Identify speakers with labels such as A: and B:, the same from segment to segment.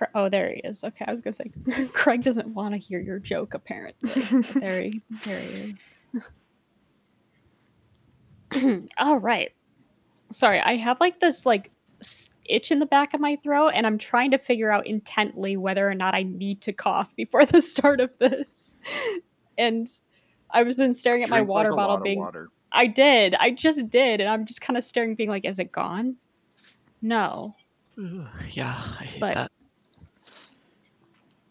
A: Cra- oh, there he is. Okay, I was gonna say Craig doesn't want to hear your joke. Apparently, there he, there he is. All right. Sorry, I have like this like itch in the back of my throat, and I'm trying to figure out intently whether or not I need to cough before the start of this. And I've been staring at my
B: Drink, like,
A: water
B: a
A: bottle being
B: water.
A: I did. I just did. And I'm just kind of staring, being like, is it gone? No.
C: Yeah, I hate
A: But-
C: that.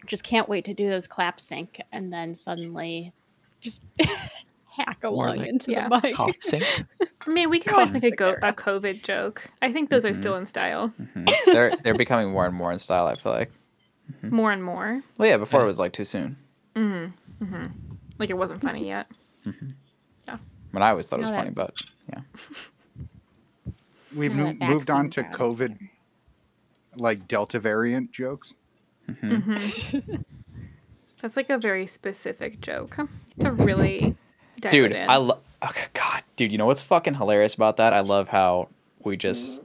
A: Just can't wait to do this clap sync and then suddenly just hack
C: More
A: along
C: like
A: into
D: yeah,
A: the mic.
C: Cough sync.
D: I mean, we can
A: Cough
D: always make a, go- a COVID joke. I think those are
E: Mhm.
D: still in style.
E: Mhm. They're they're becoming more and more in style. I feel like.
D: More and more.
E: Well, yeah. Before
C: Yeah.
E: it was like too soon.
D: Mm-hmm. Mm-hmm. Like it wasn't funny yet.
E: When I always thought it was
A: Now
E: funny, but yeah.
B: We've
A: Now
B: mo- moved on to
A: vaccine crowd is
B: COVID, like Delta variant jokes.
E: Mhm.
D: Mm-hmm. That's like a very specific joke. It's a really
E: dude i love okay god dude you know what's fucking hilarious about that i love how we just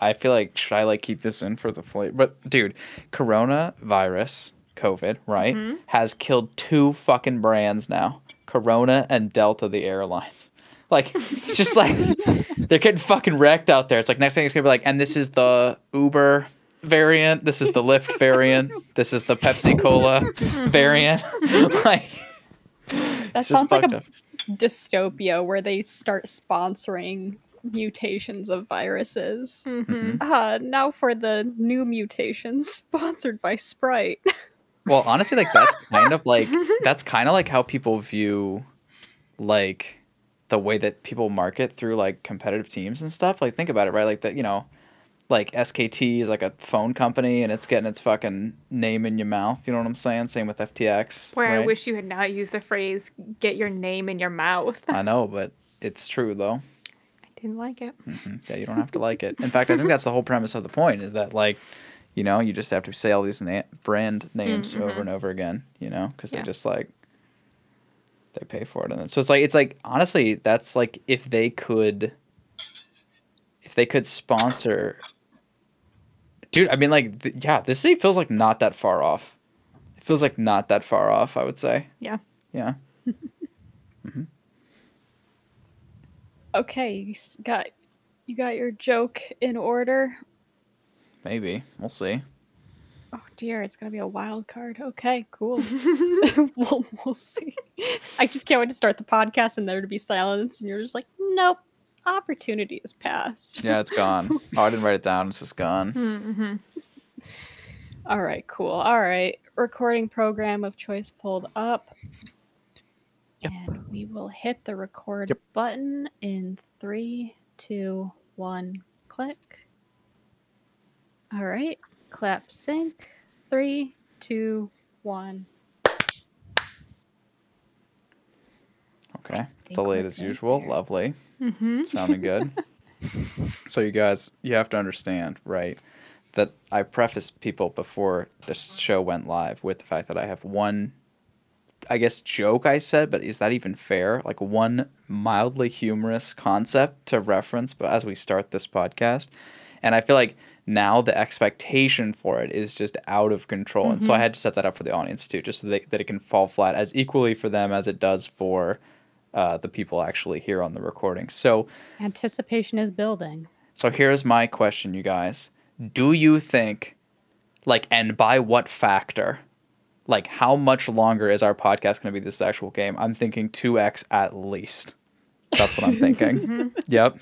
E: i feel like should i like keep this in for the flavor but dude coronavirus covid right
D: Mhm.
E: has killed two fucking brands now corona and delta the airlines like it's just like they're getting fucking wrecked out there it's like next thing it's gonna be like and this is the uber variant this is the lyft variant this is the pepsi cola variant like
A: That sounds like a
E: up.
A: dystopia where they start sponsoring mutations of viruses.
D: Mhm.
A: Uh, now for the new mutations sponsored by Sprite.
E: Well, honestly, like that's kind of like that's kind of like how people view like the way that people market through like competitive teams and stuff. Like think about it, right? Like that, you know, like SKT is like a phone company and it's getting its fucking name in your mouth. You know what I'm saying? Same with FTX.
D: Where I wish you had not used the phrase "get your name in your mouth." I
E: know, but it's true though.
D: I didn't like it.
E: Mhm. Yeah, you don't have to like it. In fact, I think that's the whole premise of the point is that like, you know, you just have to say all these na- brand names
D: Mhm.
E: over and over again, you know, because
D: Yeah.
E: they just like they pay for it, and then, so it's like it's like honestly, that's like if they could, if they could sponsor, dude. I mean, like, th- yeah, this city feels like not that far off. It feels like not that far off. I would say.
D: Yeah.
E: Yeah. Mm-hmm.
A: Okay, you got you got your joke in order.
E: Maybe we'll see.
A: Oh dear, it's gonna be a wild card. Okay, cool. we'll we'll see. I just can't wait to start the podcast and there to be silence, and you're just like, nope, opportunity has passed.
E: Yeah, it's gone. oh, I didn't write it down. It's just gone.
D: Mm-hmm.
A: All right, cool. All right, recording program of choice pulled up.
C: Yep.
A: And we will hit the record
B: Yep.
A: button in three, two, one, click. All right, clap sync. Three, two, one.
E: Okay. Delayed as usual.
A: there.
E: Lovely.
D: Mm-hmm.
E: Sounding good. so you guys, you have to understand, right, that I prefaced people before the show went live with the fact that I have one, I guess, joke I said, but is that even fair? Like one mildly humorous concept to reference, but as we start this podcast, and I feel like now the expectation for it is just out of control, and so I had to set that up for the audience too, just so they, that it can fall flat as equally for them as it does for. Uh, the people actually here on the recording. So,
A: Anticipation is building.
E: so here's my question, you guys. Do you think, like, and by what factor? Like, how much longer is our podcast going to be this actual game? I'm thinking 2x at least. That's what I'm thinking. yep.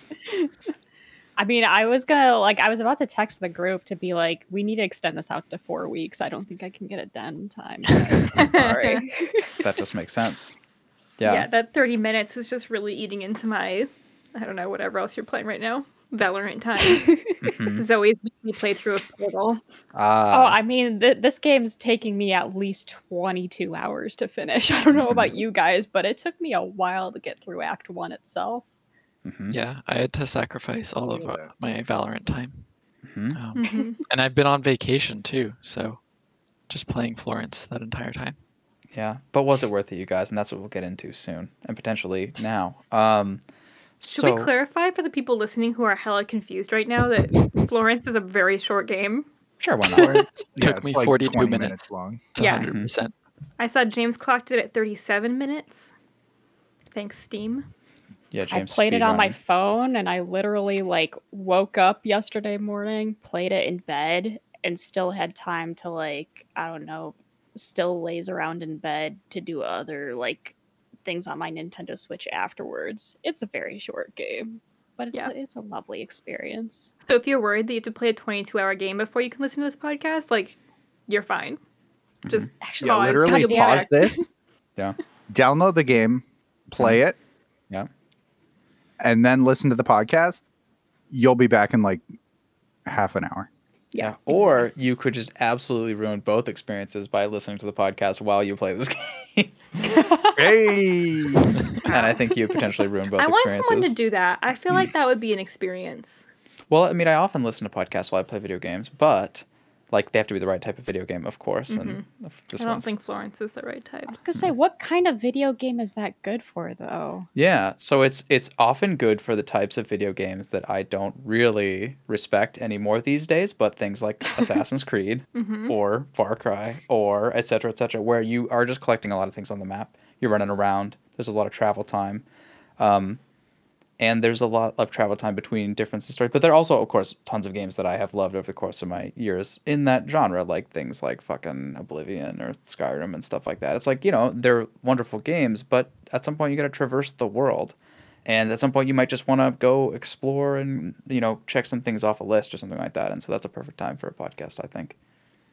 A: I mean, I was gonna like, I was about to text the group to be like, we need to extend this out to four weeks. I don't think I can get it done in time. Sorry.
E: That just makes sense.
D: Yeah.
E: Yeah.
D: that 30 minutes is just really eating into my, I don't know, whatever else you're playing right now. Valorant time.
E: Mhm.
D: Zoe's weekly playthrough of Portal.
A: Oh,
E: Ah,
A: I mean, th- this game's taking me at least 22 hours to finish. I don't know about you guys, but it took me a while to get through Act 1 itself.
E: mhm,
C: Yeah, I had to sacrifice all of uh, my Valorant time.
E: mhm.
C: Um,
D: Mhm.
C: and I've been on vacation too, so just playing Florence that entire time.
E: Yeah. But was it worth it, you guys? And that's what we'll get into soon and potentially now. Um,
D: Should
E: so,
D: we clarify for the people listening who are hella confused right now that Florence is a very short game?
E: Sure, why not?
C: Florence
B: Yeah,
C: took
B: it's
C: me
B: like
C: 42
B: 20
C: minutes
B: long.
D: Yeah.
C: 100%.
D: I saw James clocked it at 37 minutes. Thanks, Steam.
E: Yeah, James I
A: played it on my phone and I literally like woke up yesterday morning, played it in bed, and still had time to like, I don't know, still lays around in bed to do other like things on my Nintendo Switch afterwards. It's a very short game, but it's
D: Yeah.
A: a, it's a lovely experience.
D: So if you're worried that you have to play a 22 hour game before you can listen to this podcast, like, you're fine. Mm-hmm. Just
A: Actually,
B: Yeah,
D: Pause.
B: literally
D: You'll
B: pause
D: back.
B: this,
E: Yeah.
B: download the game, play mm-hmm. it,
E: Yeah.
B: and then listen to the podcast. You'll be back in like half an hour.
E: Yeah. Or you could just absolutely ruin both experiences by listening to the podcast while you play this game.
B: Hey,
E: and I think you would potentially ruin both
D: I want
E: experiences.
D: someone to do that. I feel like that would be an experience.
E: Well, I mean, I often listen to podcasts while I play video games, but like they have to be the right type of video game, of course. And this
D: I don't
E: one's
D: think Florence is the right type.
A: I was gonna say, what kind of video game is that good for, though?
E: yeah. So it's it's often good for the types of video games that I don't really respect anymore these days, but things like Assassin's Creed
D: Mm-hmm.
E: or Far Cry or et cetera, et cetera, where you are just collecting a lot of things on the map. You're running around. There's a lot of travel time. Um, and there's a lot of travel time between different stories. But there are also, of course, tons of games that I have loved over the course of my years in that genre, like things like fucking Oblivion or Skyrim and stuff like that. It's like, you know, they're wonderful games, but at some point you got to traverse the world. And at some point you might just want to go explore and, you know, check some things off a list or something like that. And so that's a perfect time for a podcast, I think.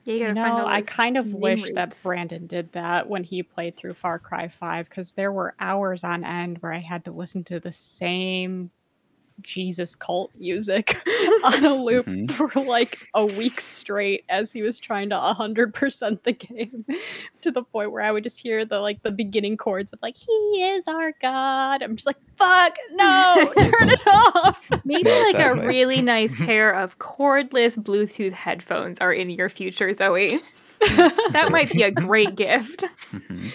D: Yeah, you
A: You know, I kind of wish that. Brandon did that when he played through Far Cry 5 because there were hours on end where I had to listen to the same Jesus cult music on a loop
E: Mhm.
A: for like a week straight as he was trying to 100% the game to the point where I would just hear the like the beginning chords of like, He is our God. I'm just like, fuck, no, turn it off.
D: Maybe
E: Yeah,
D: like
E: exactly.
D: a really nice pair of cordless Bluetooth headphones are in your future, Zoe. that might be a great gift.
E: hmm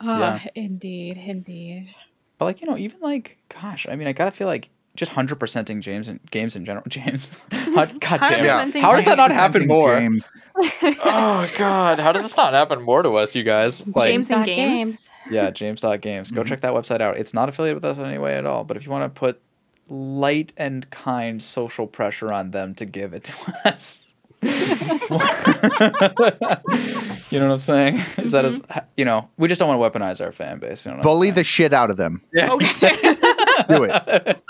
A: Oh,
E: Yeah.
A: indeed, indeed.
E: But like, you know, even like, gosh, I mean, I gotta feel like just hundred percenting James and games in general. James, God damn it!
B: Yeah.
E: How does that not happen more?
B: James.
E: oh God, how does this not happen more to us, you guys? Like,
D: James and
A: Dot
D: games.
E: yeah, James.games. Go
B: Mhm.
E: check that website out. It's not affiliated with us in any way at all. But if you want to put light and kind social pressure on them to give it to us. you know what I'm saying? Is that as you know we just don't want to weaponize our fan base. You know what I'm
B: Bully the shit out of them.
E: Yeah,
D: shit.
B: Do it.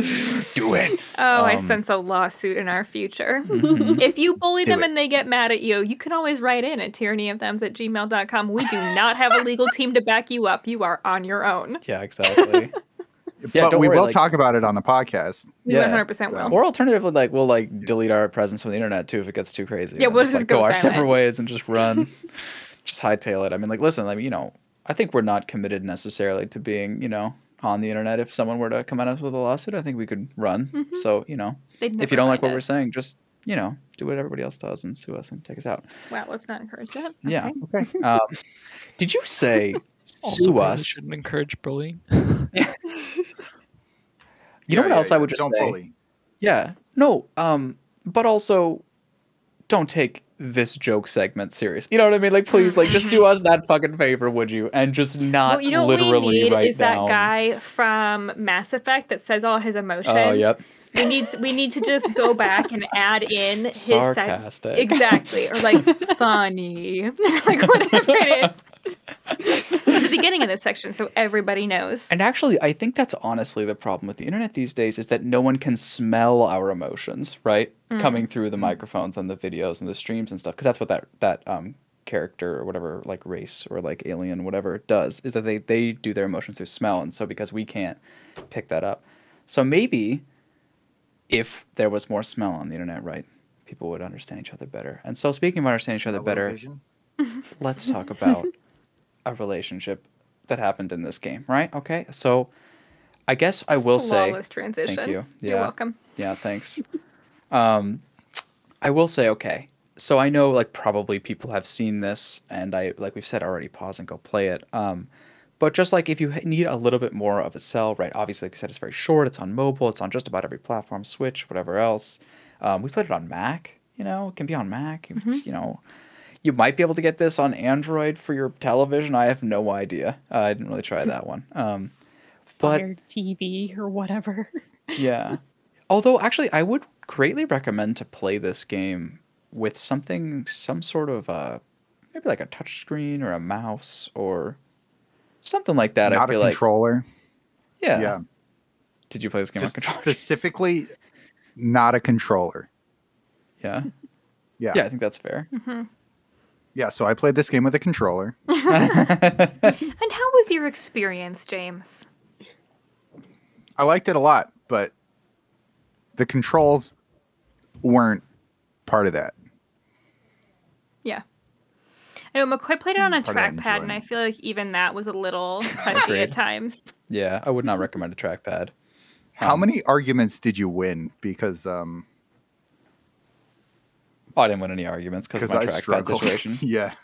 B: Do it.
D: Oh, I
E: Um,
D: sense a lawsuit in our future.
E: Mhm.
D: If you bully
B: Do
D: them
B: it.
D: and they get mad at you, you can always write in at tyrannyofthems at gmail.com. We do not have a legal team to back you up. You are on your own.
E: Yeah, exactly. Yeah,
B: but
E: don't
B: we
E: worry,
B: will
E: like-
B: talk about it on the podcast.
D: We
E: Yeah.
D: 100% will.
E: Or alternatively, like we'll like delete our presence from the internet too if it gets too crazy.
D: Yeah, we'll
E: just,
D: just
E: like,
D: go
E: go our separate ways and just run, just hightail it. I mean, like, listen, I mean, you know, I think we're not committed necessarily to being, you know, on the internet. If someone were to come at us with a lawsuit, I think we could run.
D: Mhm.
E: So, you know, if you don't like
D: find
E: what we're saying, just you know, do what everybody else does and sue us and take us out.
D: Wow, let's not encourage that.
E: Yeah.
D: Okay.
E: Okay. um, did you say
C: Also,
E: sue
C: maybe
E: us?
C: shouldn't encourage bullying.
E: You know what
B: yeah,
E: else I would just
B: don't
E: say?
B: bully.
E: Yeah. No, um, but also don't take this joke segment serious. You know what I mean? Like please, like just do us that fucking favor, would you? And just not
D: Well, you know what we
E: literally
D: need is
E: down.
D: that guy from Mass Effect that says all his oh, emotions.
E: Oh, yep.
D: We need we need to just go back and add in his seg-
E: Sarcastic.
D: exactly or like funny like whatever it is. It's the beginning of this section, so everybody knows.
E: And actually, I think that's honestly the problem with the internet these days is that no one can smell our emotions, right?
D: Mm.
E: Coming through the microphones and the videos and the streams and stuff, because that's what that that um character or whatever like race or like alien whatever does is that they they do their emotions through smell and so because we can't pick that up so maybe if there was more smell on the internet right people would understand each other better and so speaking of understanding each other better let's talk about a relationship that happened in this game, right? Okay, so I guess I will say,
D: Flawless transition.
E: you.
D: You're welcome.
E: yeah, thanks. Um, I will say, okay, so I know like probably people have seen this, and I like we've said already, pause and go play it. Um, but just like if you need a little bit more of a sell, right? Obviously, like you said, it's very short. It's on mobile. It's on just about every platform, Switch, whatever else. Um, we played it on Mac. You know, it can be on Mac. It's, You know, you might be able to get this on Android for your television. I have no idea. Uh, I didn't really try that one. Um, but
A: Fire TV or whatever.
E: yeah. Although, actually, I would greatly recommend to play this game with something, some sort of uh, maybe like a touch screen or a mouse or something like that. I
B: Not a
E: feel like.
B: controller.
E: Yeah.
B: Yeah.
E: Did you play this game on controller?
B: specifically, not a controller.
E: Yeah.
B: Yeah.
E: Yeah, I think that's fair.
B: Yeah. So I played this game with a controller.
D: And how was your experience, James?
B: I liked it a lot, but the controls weren't part of that.
D: Yeah. I know McCoy played it on a
B: Part of that
D: trackpad, and I feel like even that was a little touchy at times.
E: Yeah, I would not recommend a trackpad.
B: How
E: Um,
B: many arguments did you win? Because um,
E: I didn't win any arguments because of my
B: I
E: trackpad situation.
B: yeah.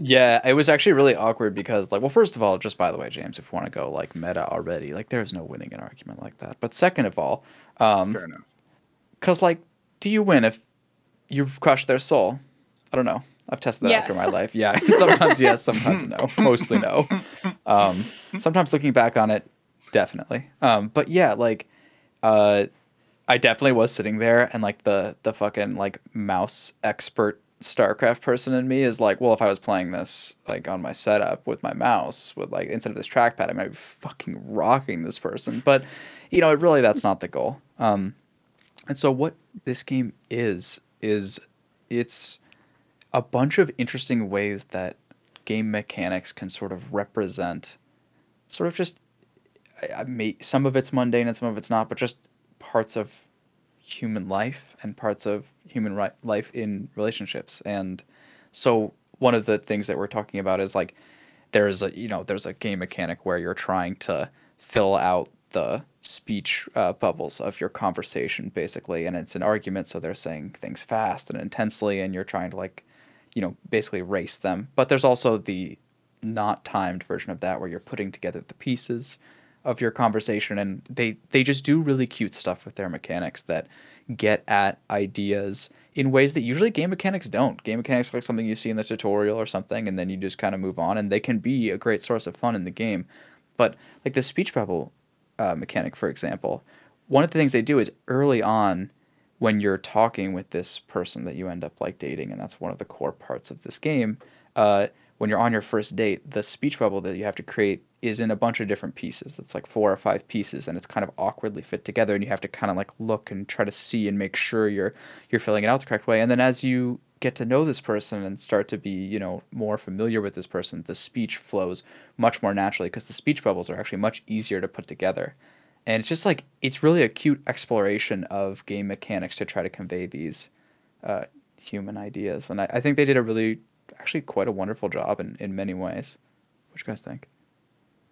E: yeah, it was actually really awkward because, like, well, first of all, just by the way, James, if you want to go like meta already, like, there's no winning an argument like that. But second of all, um,
B: Fair enough.
E: because like, do you win if you've crushed their soul? I don't know. I've tested that out through my life. Yeah, sometimes yes, sometimes no. Mostly no. Um, sometimes looking back on it, definitely. Um, but yeah, like, uh, I definitely was sitting there, and like the the fucking like mouse expert StarCraft person in me is like, well, if I was playing this like on my setup with my mouse with like instead of this trackpad, I might be fucking rocking this person. But you know, it really, that's not the goal. Um, and so what this game is is it's a bunch of interesting ways that game mechanics can sort of represent sort of just I, I may, some of it's mundane and some of it's not, but just parts of human life and parts of human life in relationships. And so one of the things that we're talking about is like there's a you know there's a game mechanic where you're trying to fill out the speech uh, bubbles of your conversation basically. And it's an argument so they're saying things fast and intensely and you're trying to like you know basically race them. But there's also the not timed version of that where you're putting together the pieces of your conversation and they they just do really cute stuff with their mechanics that get at ideas in ways that usually game mechanics don't. Game mechanics like something you see in the tutorial or something and then you just kind of move on and they can be a great source of fun in the game. But like the speech bubble uh, mechanic for example one of the things they do is early on when you're talking with this person that you end up like dating and that's one of the core parts of this game uh, when you're on your first date the speech bubble that you have to create is in a bunch of different pieces. It's like four or five pieces and it's kind of awkwardly fit together and you have to kind of like look and try to see and make sure you're you're filling it out the correct way. And then as you get to know this person and start to be you know more familiar with this person the speech flows much more naturally because the speech bubbles are actually much easier to put together. And it's just like it's really a cute exploration of game mechanics to try to convey these uh, human ideas. And I, I think they did a really actually quite a wonderful job in, in many ways what you guys think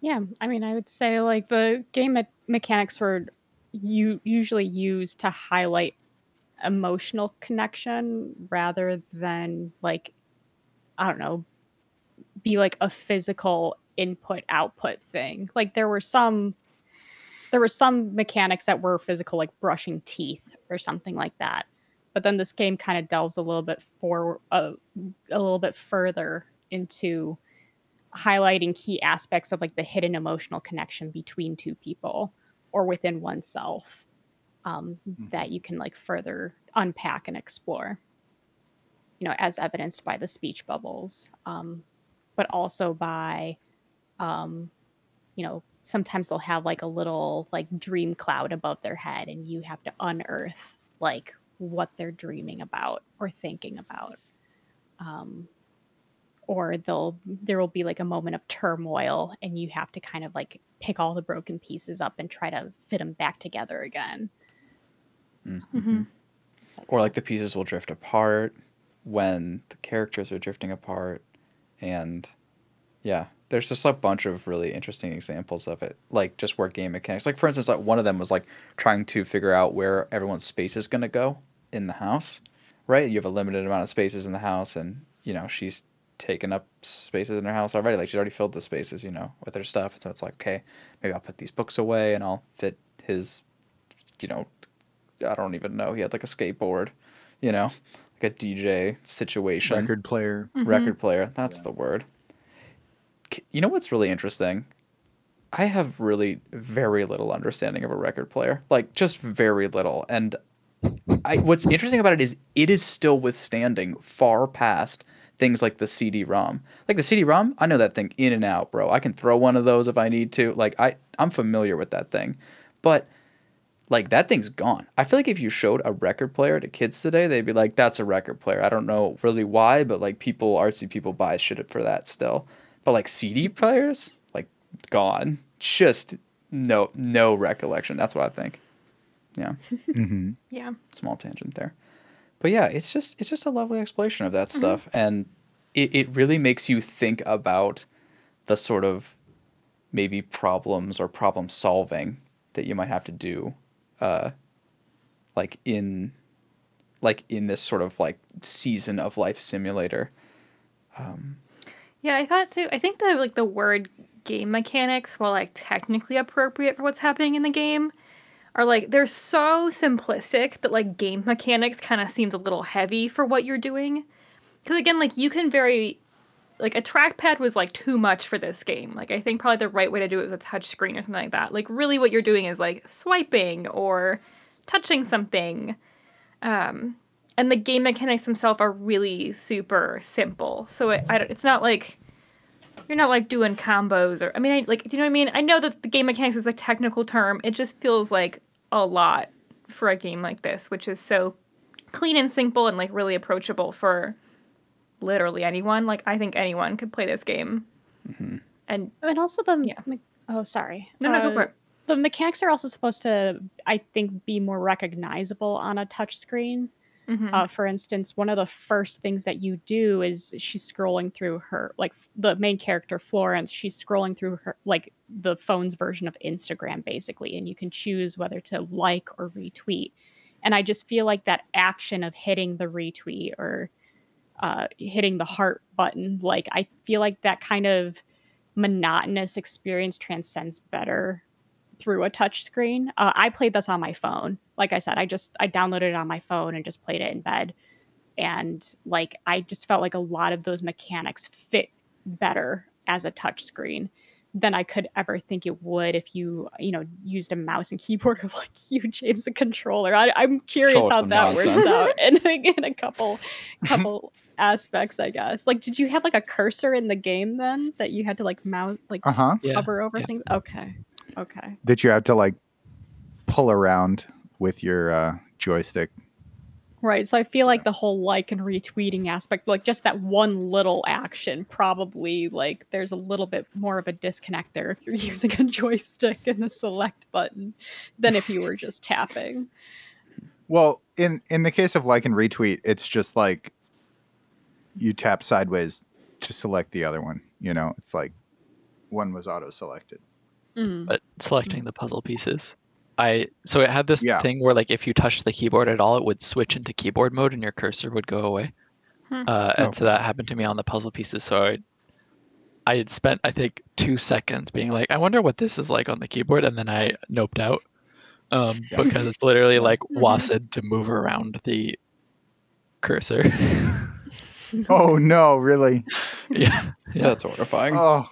A: Yeah, I mean, I would say like the game me- mechanics were you usually used to highlight emotional connection rather than like I don't know, be like a physical input output thing. Like there were some there were some mechanics that were physical like brushing teeth or something like that. But then this game kind of delves a little bit for uh, a little bit further into highlighting key aspects of like the hidden emotional connection between two people or within oneself um, that you can like further unpack and explore you know as evidenced by the speech bubbles um, but also by um, you know sometimes they'll have like a little like dream cloud above their head and you have to unearth like what they're dreaming about or thinking about. Um, or they'll there will be like a moment of turmoil and you have to kind of like pick all the broken pieces up and try to fit them back together again.
D: Mhm.
E: or like the pieces will drift apart when the characters are drifting apart and yeah there's just a bunch of really interesting examples of it like just where game mechanics like for instance like one of them was like trying to figure out where everyone's space is going to go in the house right you have a limited amount of spaces in the house and you know she's taken up spaces in her house already like she's already filled the spaces you know with her stuff so it's like okay maybe i'll put these books away and i'll fit his you know I don't even know. He had like a skateboard, you know, like like a DJ situation.
B: Record player. Mm-hmm.
E: record player. That's
B: Yeah.
E: the word. You know what's really interesting? I have really very little understanding of a record player, like just very little. And I, what's interesting about it is it is still withstanding far past things like the CD-ROM. Like the CD-ROM, I know that thing in and out, bro. I can throw one of those if I need to. Like I, I'm familiar with that thing, but like that thing's gone. I feel like if you showed a record player to kids today, they'd be like, "That's a record player." I don't know really why, but like people, artsy people buy shit for that still. But like CD players, like gone. Just no, no recollection. That's what I think. Yeah,
B: hmm
D: Yeah.
E: small tangent there. But yeah, it's just it's just a lovely exploration of that stuff, and it it really makes you think about the sort of maybe problems or problem solving that you might have to do uh like in like in this sort of like season of life simulator
D: Yeah, I thought too. I think the like the word game mechanics, while like technically appropriate for what's happening in the game, are like they're so simplistic that like game mechanics kind of seems a little heavy for what you're doing. Because again, like you can very like a trackpad was like too much for this game. Like I think probably the right way to do it was a touch screen or something like that. Like really, what you're doing is like swiping or touching something. Um, and the game mechanics themselves are really super simple. So it, I don't, it's not like you're not like doing combos or I mean, I, like do you know what I mean? I know that the game mechanics is a technical term. It just feels like a lot for a game like this, which is so clean and simple and like really approachable for literally anyone. Like I think anyone could play this game. And
A: And also the
D: Yeah.
A: me- oh sorry
D: no, no, go
A: Uh,
D: for it.
A: The mechanics are also supposed to, I think, be more recognizable on a touch screen.
D: Mhm.
A: Uh, for instance, one of the first things that you do is she's scrolling through her, like the main character Florence. She's scrolling through her, like the phone's version of Instagram, basically, and you can choose whether to like or retweet. And I just feel like that action of hitting the retweet or uh, hitting the heart button, like I feel like that kind of monotonous experience transcends better through a touch screen. Uh, I played this on my phone. Like I said, I just I downloaded it on my phone and just played it in bed. And like I just felt like a lot of those mechanics fit better as a touch screen than I could ever think it would if you you know used a mouse and keyboard of like you James a controller. I, I'm curious
E: Show
A: how
E: some
A: that works out in, in a couple couple aspects, I guess. Like, did you have like a cursor in the game then that you had to like mouse like
B: Uh huh.
C: Yeah.
A: hover over
C: yeah.
A: things? Okay, okay.
B: That you have to like pull around with your uh, joystick.
A: Right. So I feel like the whole like and retweeting aspect, like just that one little action, probably like there's a little bit more of a disconnect there if you're using a joystick and the select button than if you were just tapping.
B: Well, in in the case of like and retweet, it's just like you tap sideways to select the other one. You know, it's like one was auto selected.
C: But selecting the puzzle pieces. I so it had this
B: Yeah.
C: thing where like if you touched the keyboard at all, it would switch into keyboard mode and your cursor would go away.
D: Hmm.
C: Uh, and
B: Oh.
C: so that happened to me on the puzzle pieces. So I, I had spent I think two seconds being like, I wonder what this is like on the keyboard, and then I noped out um,
B: Yeah.
C: because it's literally like
D: Mhm.
C: WASD to move around the cursor.
B: Oh no, really?
C: yeah, yeah.
E: That's horrifying.
B: Oh,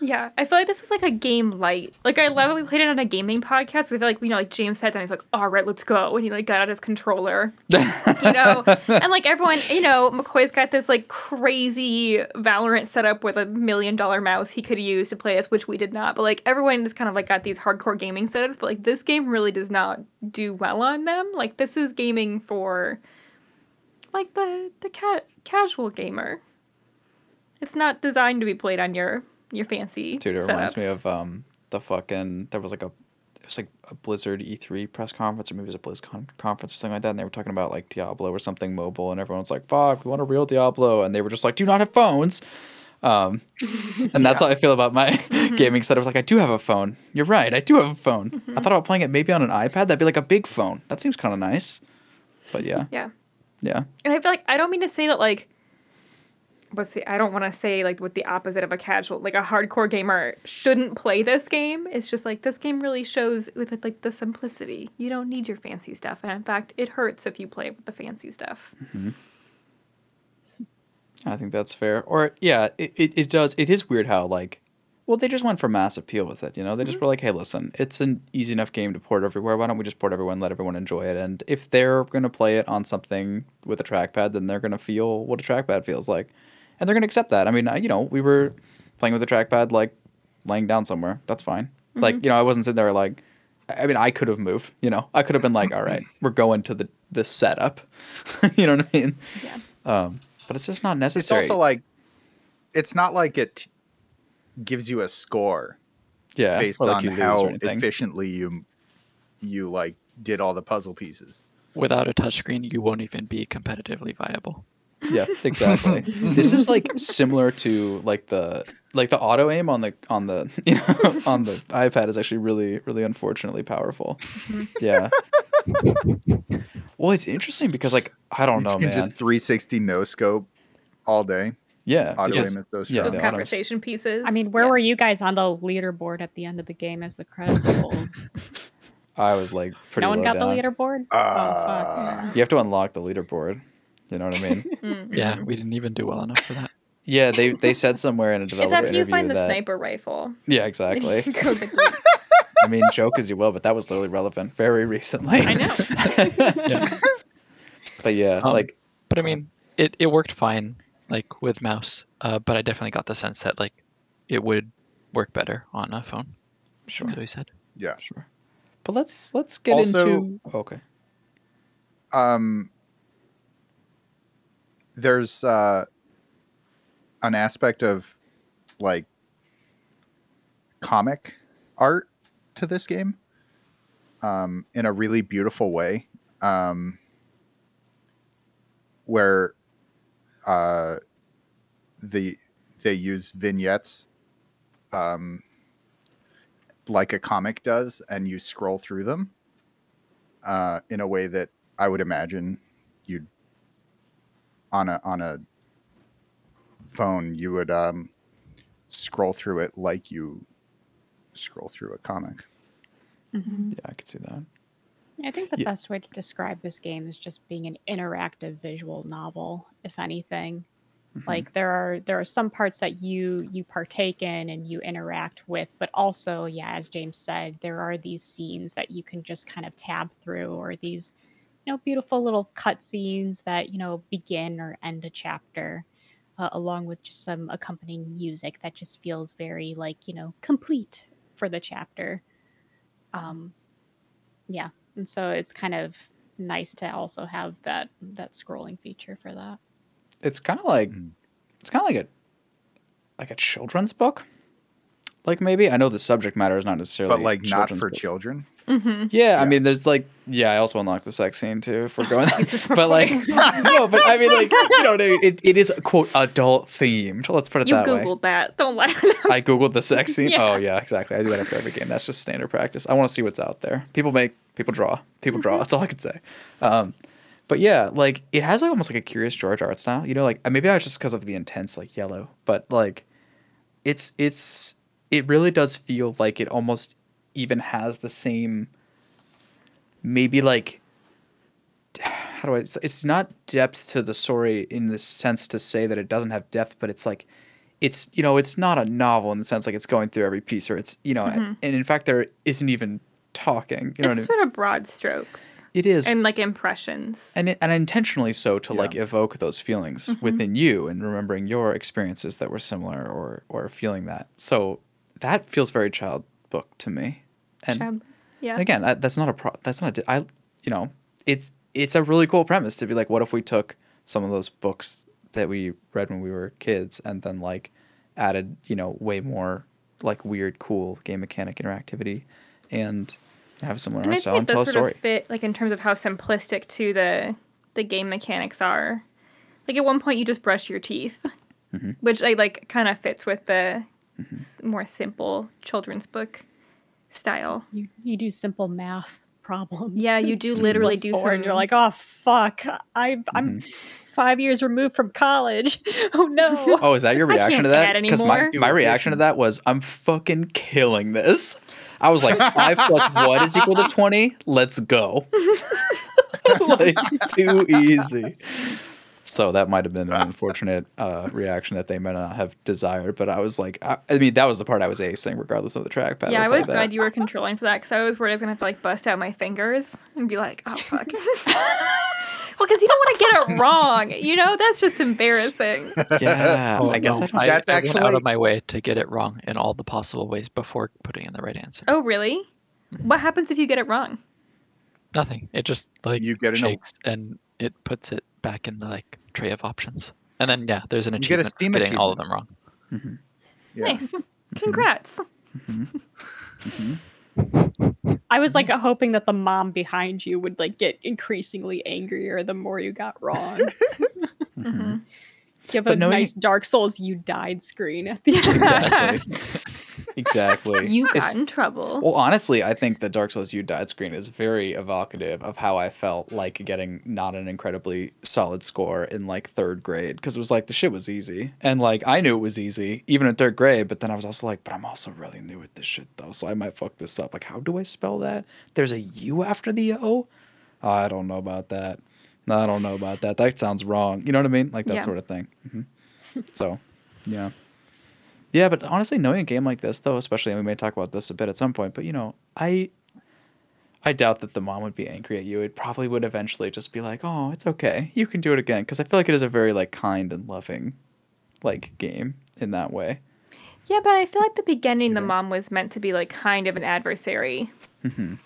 D: Yeah, I feel like this is like a game light. Like I love it. We played it on a gaming podcast. I feel like you know, like James sat down. He's like, "All right, let's go," and he like got out his controller. You know, and like everyone, you know, McCoy's got this like crazy Valorant setup with a million dollar mouse he could use to play this, which we did not. But like everyone just kind of like got these hardcore gaming setups. But like this game really does not do well on them. Like this is gaming for like the the ca- casual gamer. It's not designed to be played on your your fancy.
E: Dude, it reminds me of um the fucking there was like a it was like a Blizzard E3 press conference or maybe it was a BlizzCon conference or something like that, and they were talking about like Diablo or something mobile, and everyone's like, "Fuck, we want a real Diablo," and they were just like, "Do not have phones." Um, and that's how I feel about my gaming setup. was like I do have a phone. You're right, I do have a phone. I thought about playing it maybe on an iPad. That'd be like a big phone. That seems kind of nice. But yeah,
D: Yeah.
E: yeah.
D: And I feel like I don't mean to say that like what's the I don't want to say like what the opposite of a casual like a hardcore gamer shouldn't play this game. It's just like this game really shows with it, like the simplicity. You don't need your fancy stuff, and in fact, it hurts if you play with the fancy stuff. Mm-hmm.
E: I think that's fair. Or yeah, it, it, it does. It is weird how like, well, they just went for mass appeal with it. You know, they just mm-hmm. were like, hey, listen, it's an easy enough game to port everywhere. Why don't we just port everyone, let everyone enjoy it? And if they're gonna play it on something with a trackpad, then they're gonna feel what a trackpad feels like, and they're gonna accept that. I mean, I- you know, we were playing with a trackpad like laying down somewhere. That's fine. Like you know, I wasn't sitting there like. I mean, I could have moved. You know, I could have been like, "All right, we're going to the the setup." you know what I mean?
A: Yeah.
E: Um, but it's just not necessary.
B: It's also like, it's not like it gives you a score
E: yeah,
B: based
E: like
B: on how efficiently you you like did all the puzzle pieces.
C: Without a touchscreen, you won't even be competitively viable.
E: Yeah, exactly. this is like similar to like the like the auto aim on the on the you know on the iPad is actually really really unfortunately powerful. Yeah. well, it's interesting because like I don't
B: you
E: know,
B: can
E: man.
B: just 360 no scope all day.
E: yeah,
B: Auto
E: because-
B: aim is so
E: yeah.
D: Those
E: the
D: conversation pieces.
A: I mean, where
D: Yeah.
A: were you guys on the leaderboard at the end of the game as the credits rolled?
E: I was like pretty.
A: no one
E: low
A: got
E: down.
A: the leaderboard.
B: Uh,
A: oh fuck.
E: You have to unlock the leaderboard. You know what I mean?
D: Mm.
C: Yeah, we didn't even do well enough for that.
E: yeah, they they said somewhere in a developer
D: It's
E: developer
D: after you find the
E: that
D: sniper rifle.
E: yeah, exactly.
D: Go the great-
E: I mean, joke as you will, but that was literally relevant very recently.
D: I know.
C: Yeah.
E: But yeah,
C: Um,
E: like
C: But I mean, it, it worked fine, like with mouse. Uh, but I definitely got the sense that like it would work better on a phone.
E: sure,
C: That's what he said.
B: Yeah.
E: sure. But let's let's get
B: Also-
E: into okay.
B: um there's uh an aspect of like comic art to this game um in a really beautiful way um where uh the they use vignettes um like a comic does and you scroll through them uh in a way that I would imagine you'd on a on a phone you would um scroll through it like you scroll through a comic.
A: Mhm.
E: Yeah, I could see that.
A: I think the
E: Yeah.
A: best way to describe this game is just being an interactive visual novel, if anything.
E: Mhm.
A: Like there are there are some parts that you you partake in and you interact with, but also, yeah, as James said, there are these scenes that you can just kind of tab through or these you know beautiful little cutscenes that you know begin or end a chapter uh, along with just some accompanying music that just feels very like you know complete for the chapter um yeah and so it's kind of nice to also have that that scrolling feature for that
E: It's kind of like
B: Mm.
E: it's kind of like a like a children's book. Like maybe I know the subject matter is not necessarily,
B: But like not for
E: book.
B: children.
D: Mhm.
E: Yeah, I mean, there's like, yeah, I also unlocked the sex scene too. If we're going, but like, no, but I mean, like, you know, it, it is quote adult themed. Let's put it
D: You
E: that way.
D: You googled that. Don't lie.
E: I googled the sex scene.
D: Yeah.
E: Oh yeah, exactly. I do that after every game. That's just standard practice. I want to see what's out there. People make, people draw, people draw. That's all I can say. Um, but yeah, like it has like almost like a Curious George art style. You know, like maybe I was just because of the intense like yellow, but like it's it's it really does feel like it almost even has the same maybe like how do I it's- it's not depth to the story in the sense to say that it doesn't have depth, but it's like it's you know it's not a novel in the sense like it's going through every piece or it's you know
D: Mhm.
E: and in fact there isn't even talking you know what I
D: it's
E: mean?
D: sort of broad strokes
E: it is
D: and like impressions.
E: and it, and intentionally so to like evoke those feelings
D: Mhm.
E: within you and remembering your experiences that were similar or or feeling that so that feels very child book to me and,
D: Chub. yeah.
E: and again I, that's not a pro that's not a. I you know it's it's a really cool premise to be like what if we took some of those books that we read when we were kids and then like added you know way more like weird cool game mechanic interactivity and have similar
D: and I think
E: and tell a story
D: of fit like in terms of how simplistic to the the game mechanics are. Like at one point you just brush your teeth,
E: Mhm.
D: which I like kind of fits with the
E: Mm-hmm.
D: s- more simple children's book style.
A: you you do simple math problems
D: Yeah, you do literally do
A: four,
D: some.
A: and you're like oh fuck i i'm mm-hmm. five years removed from college oh no
E: Oh, is that your reaction to that? Because my, my reaction to that was, I'm fucking killing this. I was like, five plus what is equal to 20? Let's go. like, too easy. So that might have been an unfortunate uh, reaction that they might not have desired. But I was like, I, I mean, that was the part I was acing, regardless of the trackpad.
D: yeah, I
E: I'll
D: was
E: say that.
D: glad you were controlling for that because I was worried I was gonna have to like bust out my fingers and be like, oh fuck. well, because you don't want to get it wrong. You know, that's just embarrassing.
E: Yeah,
C: Oh,
E: I guess
C: no,
E: I don't.
C: I,
B: That's
C: I went out of my way to get it wrong in all the possible ways before putting in the right answer.
D: Oh, really? What happens if you get it wrong?
C: Nothing. It just like
B: You get an al-
C: shakes and it puts it back in the like tray of options. And then yeah, there's an
B: You get a
C: achievement for
B: Steam
C: getting all of them wrong. Mm-hmm.
B: Yeah.
D: Nice. Mm-hmm. Congrats. Mm-hmm.
A: I was like hoping that the mom behind you would like get increasingly angrier the more you got wrong.
D: Mhm.
A: Give
E: But
A: a
E: knowing-
A: nice Dark Souls you died screen at the end.
E: Exactly. exactly.
D: You
E: It's-
D: got in trouble.
E: Well, honestly, I think the Dark Souls You Died screen is very evocative of how I felt like getting not an incredibly solid score in like third grade because it was like the shit was easy and like I knew it was easy even in third grade, but then I was also like, but I'm also really new at this shit though, so I might fuck this up. Like, how do I spell that? There's a U after the O. Oh, I don't know about that. No, I don't know about that. That sounds wrong. You know what I mean? Like that
D: Yeah.
E: sort of thing. hmm So, yeah. Yeah, but honestly, knowing a game like this, though, especially, and we may talk about this a bit at some point, but you know, I, I doubt that the mom would be angry at you. It probably would eventually just be like, "Oh, it's okay, you can do it again," because I feel like it is a very like kind and loving, like game in that way.
D: Yeah, but I feel like the beginning, the mom was meant to be like kind of an adversary.
E: hmm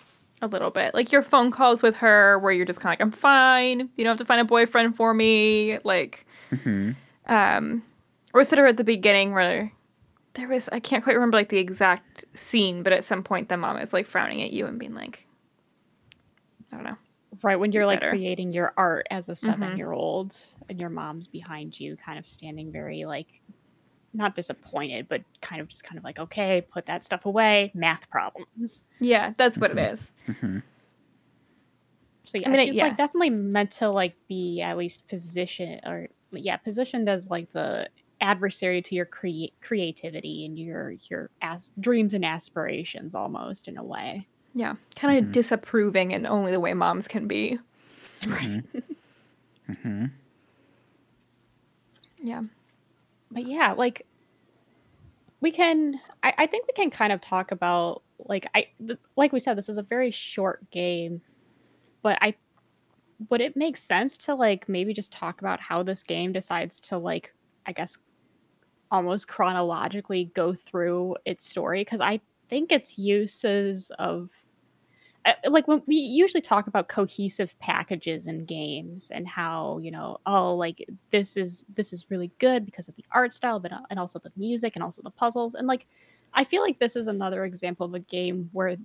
D: A little bit. Like your phone calls with her where you're just kind of like, I'm fine. You don't have to find a boyfriend for me. Like,
E: hmm
D: um, or it her at the beginning where there was, I can't quite remember like the exact scene, but at some point the mom is like frowning at you and being like, I don't know.
A: right when you're like
D: Better.
A: creating your art as a 7 year old and your mom's behind you kind of standing very like not disappointed but kind of just kind of like okay put that stuff away math problems
D: Yeah, that's what it is.
E: hmm
A: so yeah
D: mean,
A: she's
D: yeah.
A: like definitely meant to like be at least position or yeah positioned as like the adversary to your crea- creativity and your your as- dreams and aspirations almost in a way
D: Yeah, kind of
E: Mhm.
D: disapproving in only the way moms can be.
E: hmm hmm
D: Yeah.
A: but yeah like we can I, I think we can kind of talk about like i th- like we said this is a very short game but i would it make sense to like maybe just talk about how this game decides to like i guess almost chronologically go through its story because i think its uses of uh, like when we usually talk about cohesive packages in games and how you know oh like this is this is really good because of the art style but uh, and also the music and also the puzzles. And like i feel like this is another example of a game where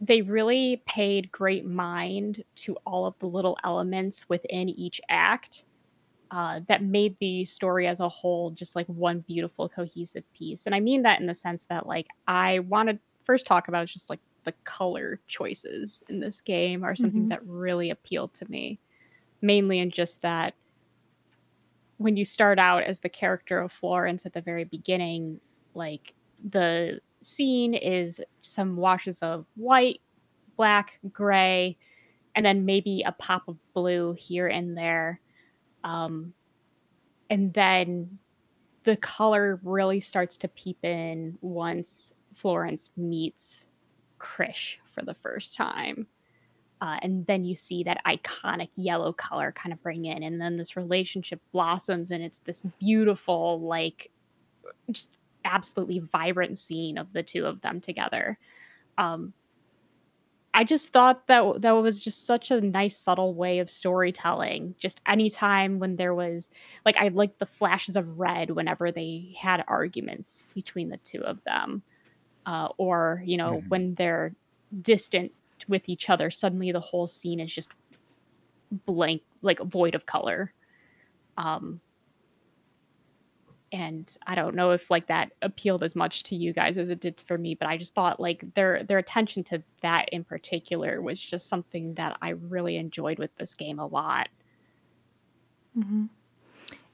A: they really paid great mind to all of the little elements within each act uh, that made the story as a whole just like one beautiful cohesive piece and i mean that in the sense that like i want to first talk about just like the color choices in this game are something
D: Mhm.
A: that really appealed to me mainly in just that when you start out as the character of Florence at the very beginning, like the scene is some washes of white, black, gray, and then maybe a pop of blue here and there. Um, and then the color really starts to peep in once Florence meets Krish for the first time. Uh, and then you see that iconic yellow color kind of bring in and then this relationship blossoms and it's this beautiful like just absolutely vibrant scene of the two of them together um i just thought that that was just such a nice subtle way of storytelling just anytime when there was like i liked the flashes of red whenever they had arguments between the two of them uh, or you know
B: Mhm.
A: when they're distant with each other suddenly the whole scene is just blank like void of color um and i don't know if like that appealed as much to you guys as it did for me but i just thought like their their attention to that in particular was just something that i really enjoyed with this game a lot
D: hmm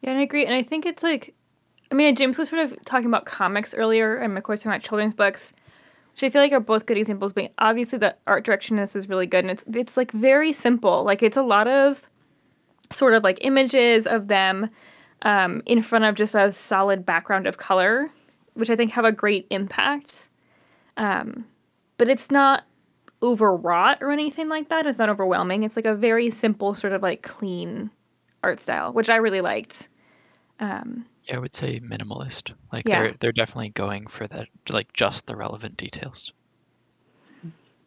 D: Yeah, and I agree. And I think it's like, I mean, James was sort of talking about comics earlier, and of course, talking about children's books, which I feel like are both good examples. But obviously, the art direction in this is really good, and it's it's like very simple. Like it's a lot of sort of like images of them um, in front of just a solid background of color, which I think have a great impact. Um, but it's not overwrought or anything like that. It's not overwhelming. It's like a very simple, sort of like clean art style, which I really liked. Um,
C: Yeah, I would say minimalist. Like
D: Yeah.
C: they're they're definitely going for that, like just the relevant details.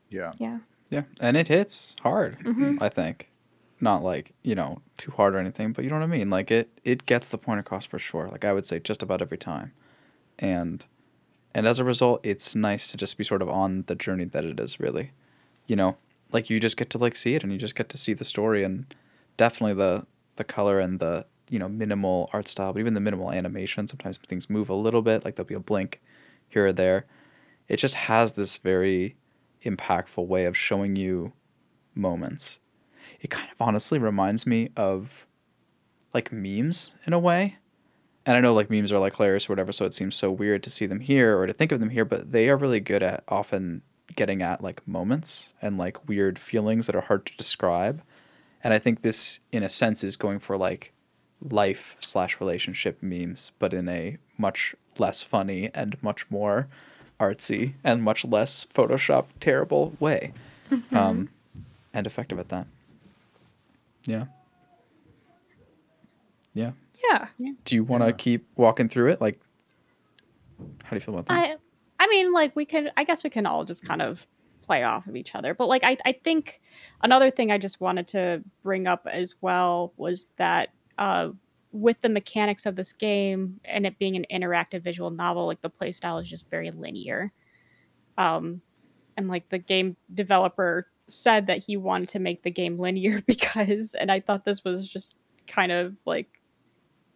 B: Yeah.
D: yeah.
E: Yeah, and it hits hard.
D: Mhm.
E: I think, not like you know too hard or anything, but you know what I mean. Like it, it gets the point across for sure. Like I would say, just about every time, and and as a result, it's nice to just be sort of on the journey that it is. Really, you know, like you just get to like see it, and you just get to see the story, and definitely the the color and the you know minimal art style, but even the minimal animation. Sometimes things move a little bit, like there'll be a blink here or there. It just has this very impactful way of showing you moments. It kind of honestly reminds me of like memes in a way. And I know like memes are like hilarious or whatever, so it seems so weird to see them here or to think of them here, but they are really good at often getting at like moments and like weird feelings that are hard to describe. And I think this, in a sense, is going for like life slash relationship memes, but in a much less funny and much more artsy and much less Photoshop terrible way, um, and effective at that. Yeah. Yeah.
D: Yeah.
E: Do you want to
B: Yeah.
E: keep walking through it? Like, how do you feel about that?
A: I I mean, like we could I guess we can all just kind of play off of each other. But like I I think another thing I just wanted to bring up as well was that uh with the mechanics of this game and it being an interactive visual novel, like the playstyle is just very linear. Um and like the game developer said that he wanted to make the game linear because and I thought this was just kind of like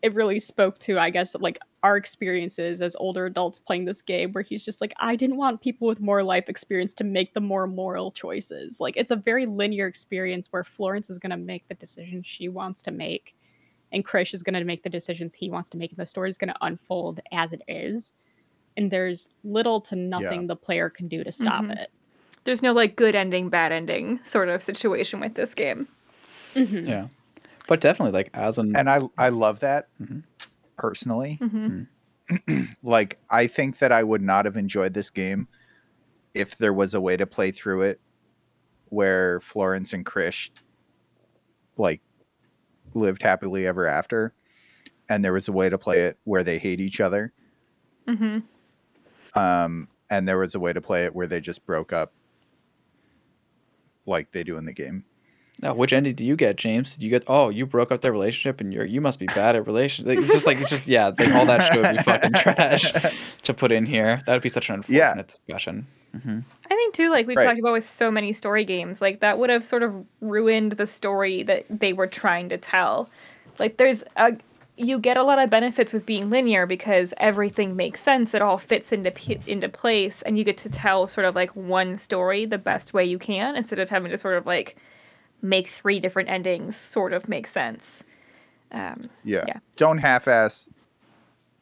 A: it really spoke to i guess like our experiences as older adults playing this game where he's just like i didn't want people with more life experience to make the more moral choices. Like it's a very linear experience where florence is going to make the decisions she wants to make and krish is going to make the decisions he wants to make and the story is going to unfold as it is. And there's little to nothing the player can do to stop
D: Mhm.
A: it
D: There's no like good ending, bad ending sort of situation with this game.
A: Mhm.
E: yeah. But definitely, like, as an.
B: And I I love that
E: Mhm.
B: personally.
D: hmm
B: Like I think that I would not have enjoyed this game if there was a way to play through it where Florence and Krish like lived happily ever after and there was a way to play it where they hate each other
D: hmm
B: um and there was a way to play it where they just broke up like they do in the game
E: Now, which ending do you get, James? Did you get? Oh, you broke up their relationship, and you're you must be bad at relations. Like, it's just like it's just yeah, like, all that shit would be fucking trash to put in here. That would be such an unfortunate
B: Yeah.
E: discussion. hmm
D: I think too, like we've
B: Right.
D: talked about with so many story games, like that would have sort of ruined the story that they were trying to tell. Like there's a you get a lot of benefits with being linear because everything makes sense. It all fits into p- into place, and you get to tell sort of like one story the best way you can instead of having to sort of like make three different endings sort of make sense. Um,
B: yeah,
D: Yeah.
B: don't half-ass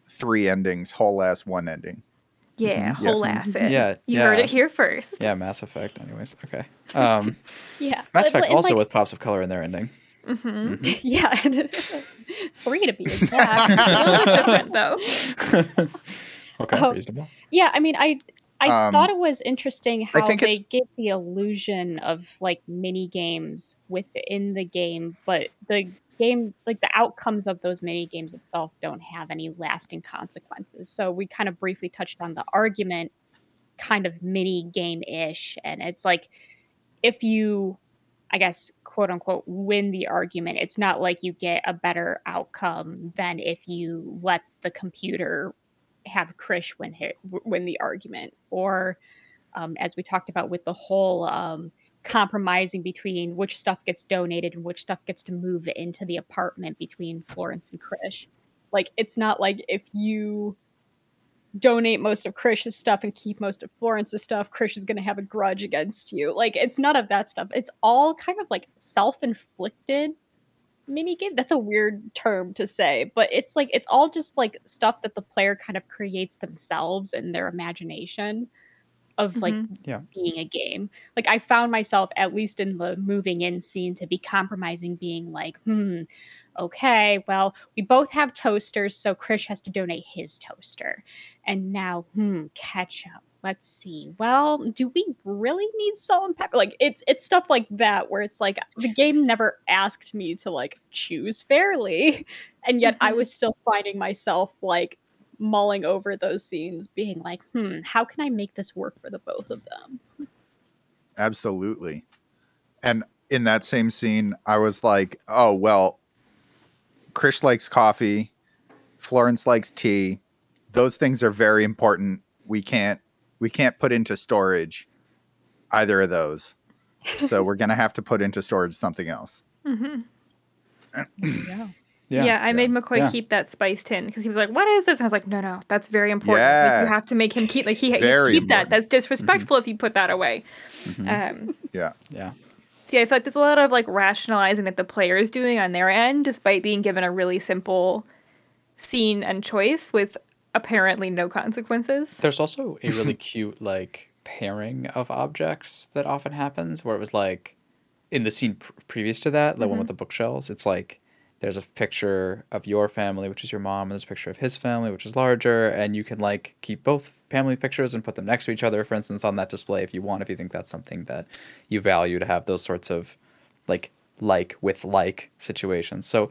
B: three endings whole ass one ending
D: yeah,
B: Mhm. Yeah.
D: whole ass it.
E: Yeah,
D: you heard it here first.
E: Yeah, Mass Effect. Anyways, okay. Um,
A: yeah
E: Mass
A: But-
E: Effect
A: and,
E: also
A: like,
E: with pops of color in their ending.
D: Hmm
E: Mhm.
A: yeah three to be exact
D: a little different though.
E: okay,
A: Oh.
E: reasonable.
A: Yeah, I mean, I I
B: Um,
A: thought it was interesting how they
B: it's-
A: give the illusion of like mini games within the game, but the game like the outcomes of those mini games itself don't have any lasting consequences. So we kind of briefly touched on the argument kind of mini game ish, and it's like if you I guess quote unquote win the argument, it's not like you get a better outcome than if you let the computer have Krish win hit, win the argument, or um, as we talked about with the whole um, compromising between which stuff gets donated and which stuff gets to move into the apartment between Florence and Krish. Like it's not like if you donate most of Krish's stuff and keep most of Florence's stuff, Krish is going to have a grudge against you. Like it's none of that stuff. It's all kind of like self-inflicted mini game. That's a weird term to say, but it's like it's all just like stuff that the player kind of creates themselves in their imagination. of like
E: Yeah.
A: being a game. Like I found myself at least in the moving in scene to be compromising being like, "Hmm, okay, well, we both have toasters, so Krish has to donate his toaster." And now, hmm, ketchup. Let's see. Well, do we really need salt and pepper? Like it's it's stuff like that where it's like the game never asked me to like choose fairly. And yet I
D: Mhm.
A: was still finding myself like mulling over those scenes, being like, hmm, how can I make this work for the both of them?
B: Absolutely. And in that same scene, I was like, oh, well, Krish likes coffee. Florence likes tea. Those things are very important. We can't we can't put into storage either of those. So we're gonna have to put into storage something else.
D: hmm
A: Yeah.
D: Yeah, I
E: yeah,
D: made McCoy
E: yeah.
D: keep that spice tin because he was like, "What is this?" And I was like, "No, no, that's very important. Like, you have to make him keep like he you
B: Very
D: keep that. That's disrespectful if you put that away."
E: Mhm.
D: Um,
B: Yeah.
E: yeah.
D: See, I feel like there's a lot of like rationalizing that the player is doing on their end, despite being given a really simple scene and choice with apparently no consequences.
E: There's also a really cute like pairing of objects that often happens where it was like in the scene pr- previous to that, the one with mm-hmm. the bookshelves, it's like there's a picture of your family, which is your mom, and there's a picture of his family, which is larger, and you can like keep both family pictures and put them next to each other, for instance, on that display if you want, if you think that's something that you value to have those sorts of like like with like situations. So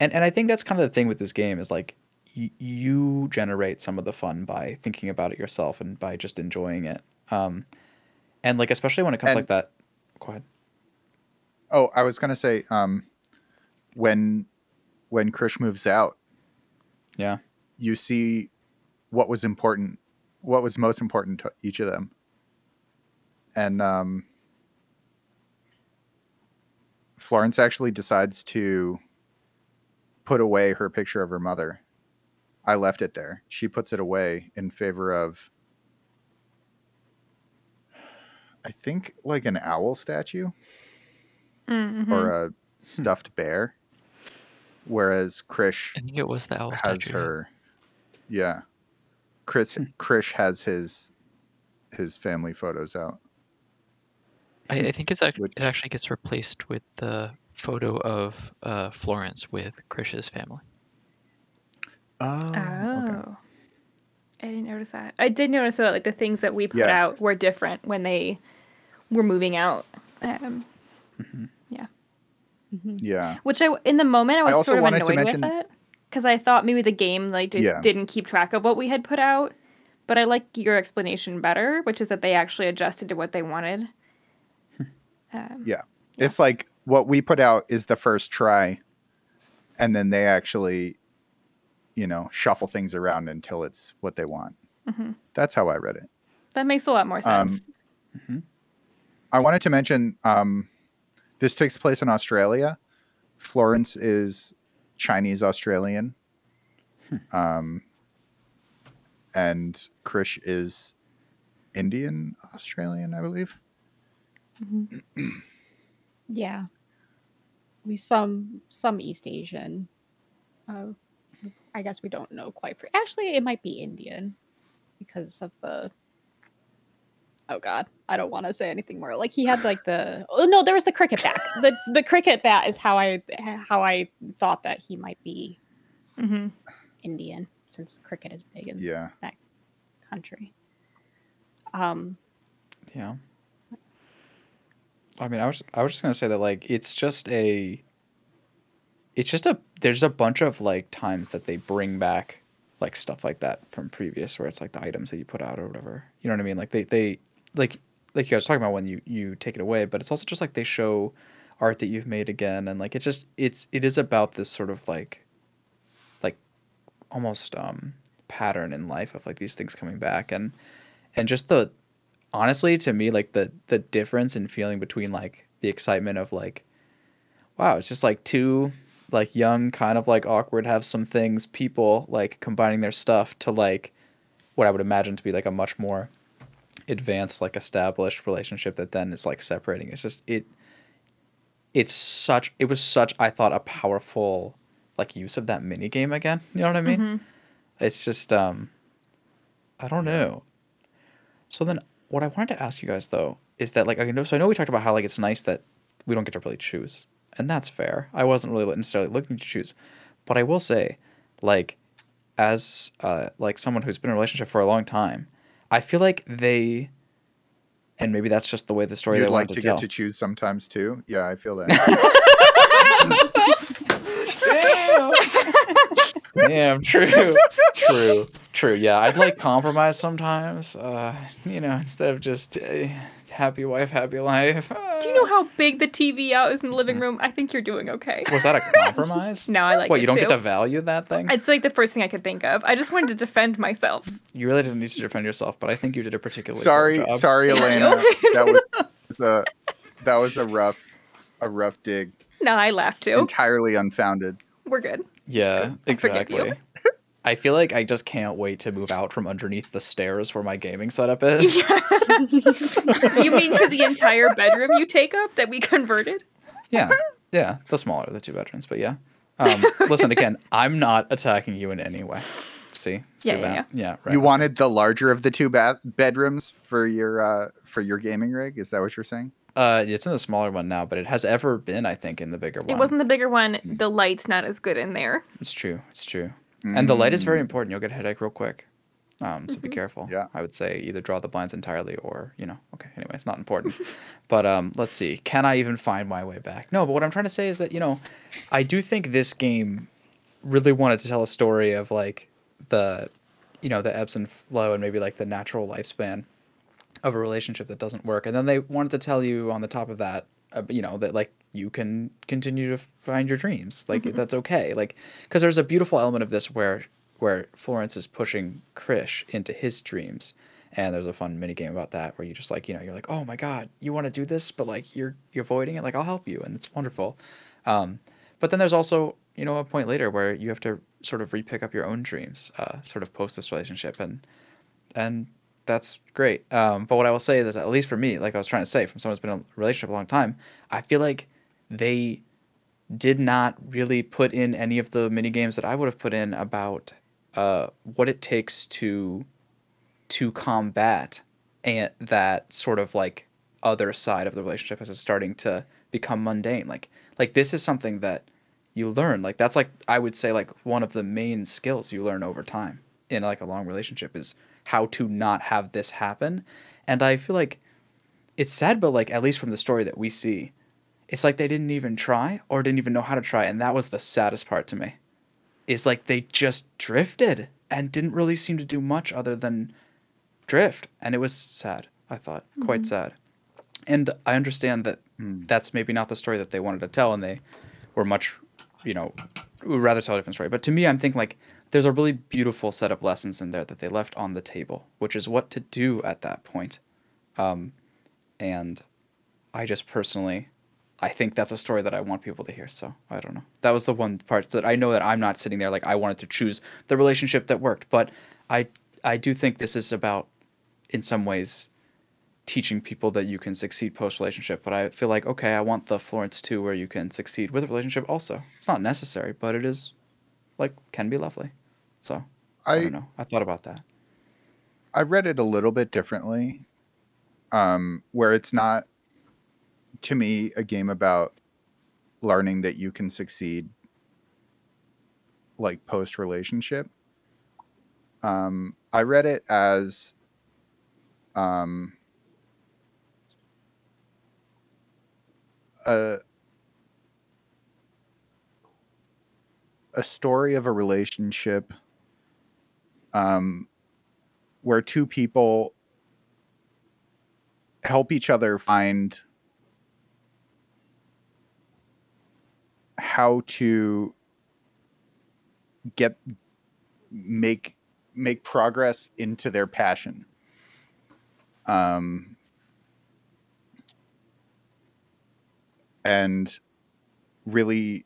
E: and and I think that's kind of the thing with this game is like y- you generate some of the fun by thinking about it yourself and by just enjoying it. Um, and like especially when it comes
B: And-
E: like that. Go ahead.
B: Oh, I was gonna say, um, when when Krish moves out,
E: Yeah.
B: you see what was important, what was most important to each of them, and um, Florence actually decides to put away her picture of her mother. I left it there. She puts it away in favor of, I think, like an owl statue
D: Mhm.
B: or a stuffed bear. Whereas Krish
C: I think it was the owl
B: has
C: statue. yeah.
B: her, yeah. Chris Krish has his his family photos out.
C: I, I think it's act-
B: Which-
C: it actually gets replaced with the photo of uh, Florence with Krish's family.
B: Oh,
D: Oh. I didn't notice that. I did notice that like the things that we put
B: Yeah.
D: out were different when they were moving out. Um,
B: Yeah,
D: which I in the moment I was
B: also
D: sort of
B: wanted to
D: annoyed
B: mention-
D: with it because I thought maybe the game like just
B: Yeah.
D: didn't keep track of what we had put out. But I like your explanation better, which is that they actually adjusted to what they wanted. Um,
B: yeah. It's like what we put out is the first try, and then they actually, you know, shuffle things around until it's what they want.
D: Mhm.
B: That's how I read it.
D: that makes a lot more
B: Um,
D: sense.
B: I wanted to mention um, this takes place in Australia. Florence is Chinese Australian, um, and Krish is Indian Australian, I believe.
A: Yeah. We some some East Asian. Uh, I guess we don't know quite for actually it might be Indian because of the Oh god, I don't want to say anything more. Like he had like the oh no, there was the cricket bat. the the cricket bat is how I how I thought that he might be
D: hmm
A: Indian since cricket is big in
B: Yeah,
A: that country. Um
E: Yeah. I mean, I was I was just gonna say that like it's just a, it's just a there's a bunch of like times that they bring back like stuff like that from previous where it's like the items that you put out or whatever. You know what I mean? Like they they like like you guys talking about when you you take it away, but it's also just like they show art that you've made again and like it's just it's it is about this sort of like like almost um pattern in life of like these things coming back and and just the honestly to me like the the difference in feeling between like the excitement of like wow it's just like two like young kind of like awkward have some things people like combining their stuff to like what i would imagine to be like a much more advanced like established relationship that then is like separating. It's just it it's such it was such i thought a powerful like use of that mini game again. You know what i mean?
D: Mhm.
E: it's just um i don't know. So then what I wanted to ask you guys though is that like I know so I know we talked about how like it's nice that we don't get to really choose, and that's fair. I wasn't really necessarily looking to choose, but I will say, like, as uh, like someone who's been in a relationship for a long time, I feel like they, and maybe that's just the way the story
B: You'd
E: they
B: like
E: wanted
B: to
E: to tell.
B: get to choose sometimes too. Yeah, I feel that.
E: Damn, true, true, true. Yeah, I'd like compromise sometimes. Uh, you know, instead of just uh, happy wife, happy life.
D: Do you know how big the TV out is in the living mm. room? I think you're doing okay.
E: Was that a compromise?
D: No, I like
E: what
D: it
E: you don't
D: too.
E: get to value that thing?
D: It's like the first thing I could think of. I just wanted to defend myself.
E: You really didn't need to defend yourself, but I think you did a particularly
B: sorry,
E: poor job.
B: sorry, Elena. That was a that was a rough a rough dig,
D: No, I laughed too.
B: entirely unfounded.
D: We're good.
E: Yeah,
D: I forgive you.
E: exactly. I feel like I just can't wait to move out from underneath the stairs where my gaming setup is.
D: you mean to the entire bedroom you take up that we converted?
E: Yeah, yeah, the smaller of the two bedrooms, but yeah. Um, listen again. I'm not attacking you in any way. See, see
D: Yeah, yeah,
E: that? Yeah, right.
B: You wanted the larger of the two bath bedrooms for your uh, for your gaming rig. Is that what you're saying?
E: Uh, it's in the smaller one now, but it has ever been, I think, in the bigger one.
D: It wasn't the bigger one. The light's not as good in there.
E: It's true. It's true. And the light is very
B: Mm.
E: important. You'll get a headache real quick. Um, so be
D: Mhm.
E: careful.
B: Yeah.
E: I would say either draw the blinds entirely or, you know, okay, anyway, it's not important. but um, let's see. Can I even find my way back? No, but what I'm trying to say is that, you know, I do think this game really wanted to tell a story of like the, you know, the ebbs and flow and maybe like the natural lifespan of a relationship that doesn't work. And then they wanted to tell you on the top of that, uh, you know, that like you can continue to find your dreams. Like that's okay. Like because there's a beautiful element of this where where Florence is pushing Krish into his dreams. And there's a fun mini game about that where you just like, you know, you're like, oh my God, you want to do this, but like you're you're avoiding it. Like I'll help you, and it's wonderful. Um, but then there's also, you know, a point later where you have to sort of repick up your own dreams, uh, sort of post this relationship, and and that's great. Um, but what I will say is, at least for me, like I was trying to say, from someone who's been in a relationship a long time, I feel like they did not really put in any of the mini games that I would have put in about uh, what it takes to to combat and that sort of like other side of the relationship as it's starting to become mundane. Like like this is something that you learn. Like that's like I would say like one of the main skills you learn over time in like a long relationship is how to not have this happen. And I feel like it's sad, but like at least from the story that we see, it's like they didn't even try or didn't even know how to try, and that was the saddest part to me. Is like they just drifted and didn't really seem to do much other than drift, and it was sad. I thought quite sad, and I understand that
B: Hmm.
E: that's maybe not the story that they wanted to tell, and they were much, you know, would rather tell a different story. But to me, I'm thinking like there's a really beautiful set of lessons in there that they left on the table, which is what to do at that point. Um, and I just personally, I think that's a story that I want people to hear. So I don't know. That was the one part that I know that I'm not sitting there like I wanted to choose the relationship that worked, but I I do think this is about, in some ways, teaching people that you can succeed post relationship. But I feel like okay, I want the Florence too, where you can succeed with a relationship. Also, it's not necessary, but it is, like, can be lovely. So I,
B: I
E: don't know. I thought about that.
B: I read it a little bit differently, um, where it's not to me a game about learning that you can succeed like post relationship. Um, I read it as um, a a story of a relationship um, where two people help each other find how to get make make progress into their passion. Um and really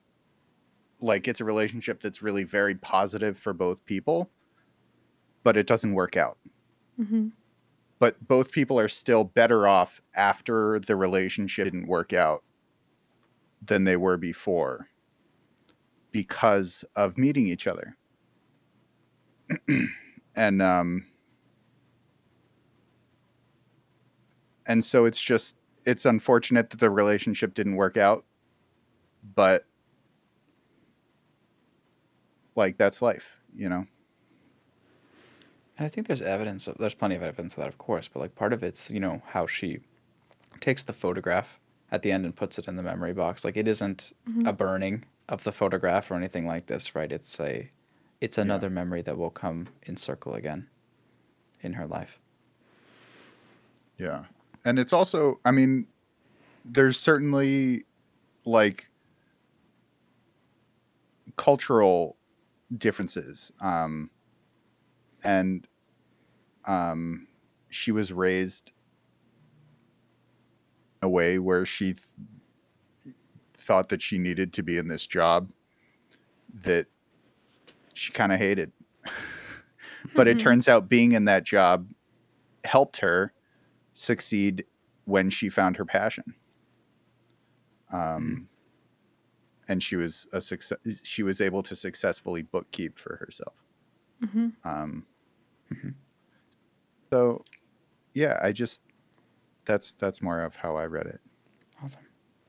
B: like it's a relationship that's really very positive for both people but it doesn't work out
D: Mm-hmm.
B: but both people are still better off after the relationship didn't work out than they were before because of meeting each other and um and so it's just it's unfortunate that the relationship didn't work out, but like that's life, you know.
E: And I think there's evidence of there's plenty of evidence of that, of course, but like part of it's you know how she takes the photograph at the end and puts it in the memory box. Like it isn't
D: Mhm.
E: a burning of the photograph or anything like this, right? It's a it's another memory that will come in circle again in her life.
B: Yeah. And it's also, I mean, there's certainly like cultural differences. Um, and um, she was raised a way where she th- thought that she needed to be in this job that she kind of hated. but it
D: Mhm.
B: turns out being in that job helped her succeed when she found her passion. Um, and she was a success. She was able to successfully bookkeep for herself.
D: Mhm.
B: Um,
E: Mhm.
B: So, yeah, I just that's that's more of how I read it.
E: Awesome.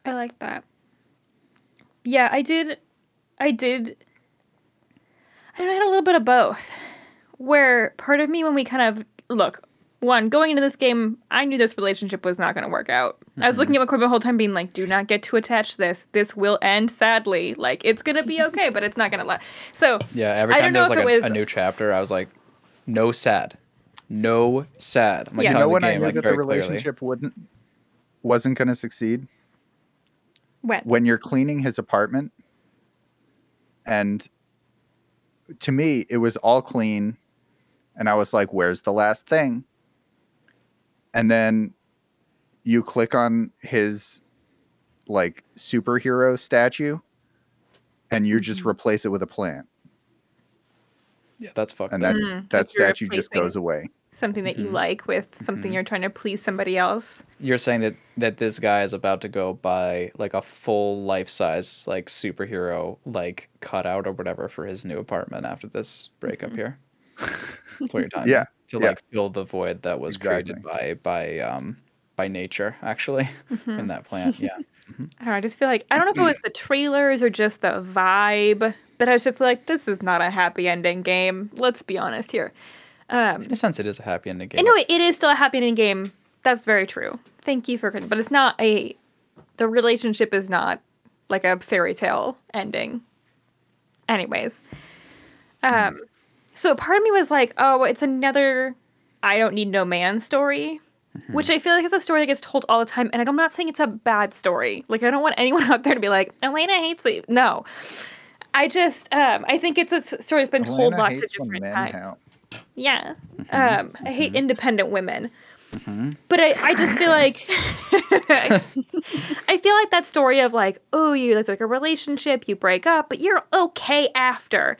D: I like that. Yeah, I did. I did. I don't know, I had a little bit of both. Where part of me, when we kind of look, one going into this game, I knew this relationship was not going to work out. I was looking at McCoy the whole time, being like, "Do not get too attached to this. This will end sadly. Like it's gonna be okay, but it's not gonna last." So
E: Yeah, every
D: I
E: time
D: don't
E: there was
D: know
E: like
D: if
E: a,
D: it was-
E: a new chapter, I was like, no sad. No sad. I'm like
D: Yeah.
B: you
E: telling
B: know
E: the
B: when I knew
E: like,
B: that the
E: very clearly.
B: relationship wouldn't wasn't going to succeed
D: when
B: when you're cleaning his apartment and to me it was all clean and i was like where's the last thing and then you click on his like superhero statue and you just
D: Mhm.
B: replace it with a plant
E: Yeah, that's fucked
B: and
E: up.
B: that
D: Mm,
B: that statue just goes away
D: something that you
E: Mhm.
D: like with something
E: Mhm.
D: you're trying to please somebody else.
E: You're saying that that this guy is about to go buy like a full life size like superhero like cutout or whatever for his new apartment after this breakup
D: Mhm.
E: here. That's what you're telling
B: Yeah,
E: me. To
B: yeah.
E: like fill the void that was created by by um by nature actually
D: Mhm.
E: in that plant. Yeah.
D: I don't know. I just feel like I don't know if it was the trailers or just the vibe, but I was just like, this is not a happy ending game. Let's be honest here. Um,
E: In a sense, it is a happy ending game.
D: no, it, it is still a happy ending game. That's very true. Thank you for, but it's not a. The relationship is not like a fairy tale ending. Anyways, um, so part of me was like, oh, it's another I don't need no man story. Which I feel like is a story that gets told all the time, and I'm not saying it's a bad story. Like I don't want anyone out there to be like, Elena hates it. No, I just um, I think it's a story that's been told
B: Elena
D: lots of different times.
B: help.
D: Yeah, um, I hate independent women,
E: Mhm.
D: but I, I just feel like I feel like that story of like, oh, you it's like a relationship, you break up, but you're okay after,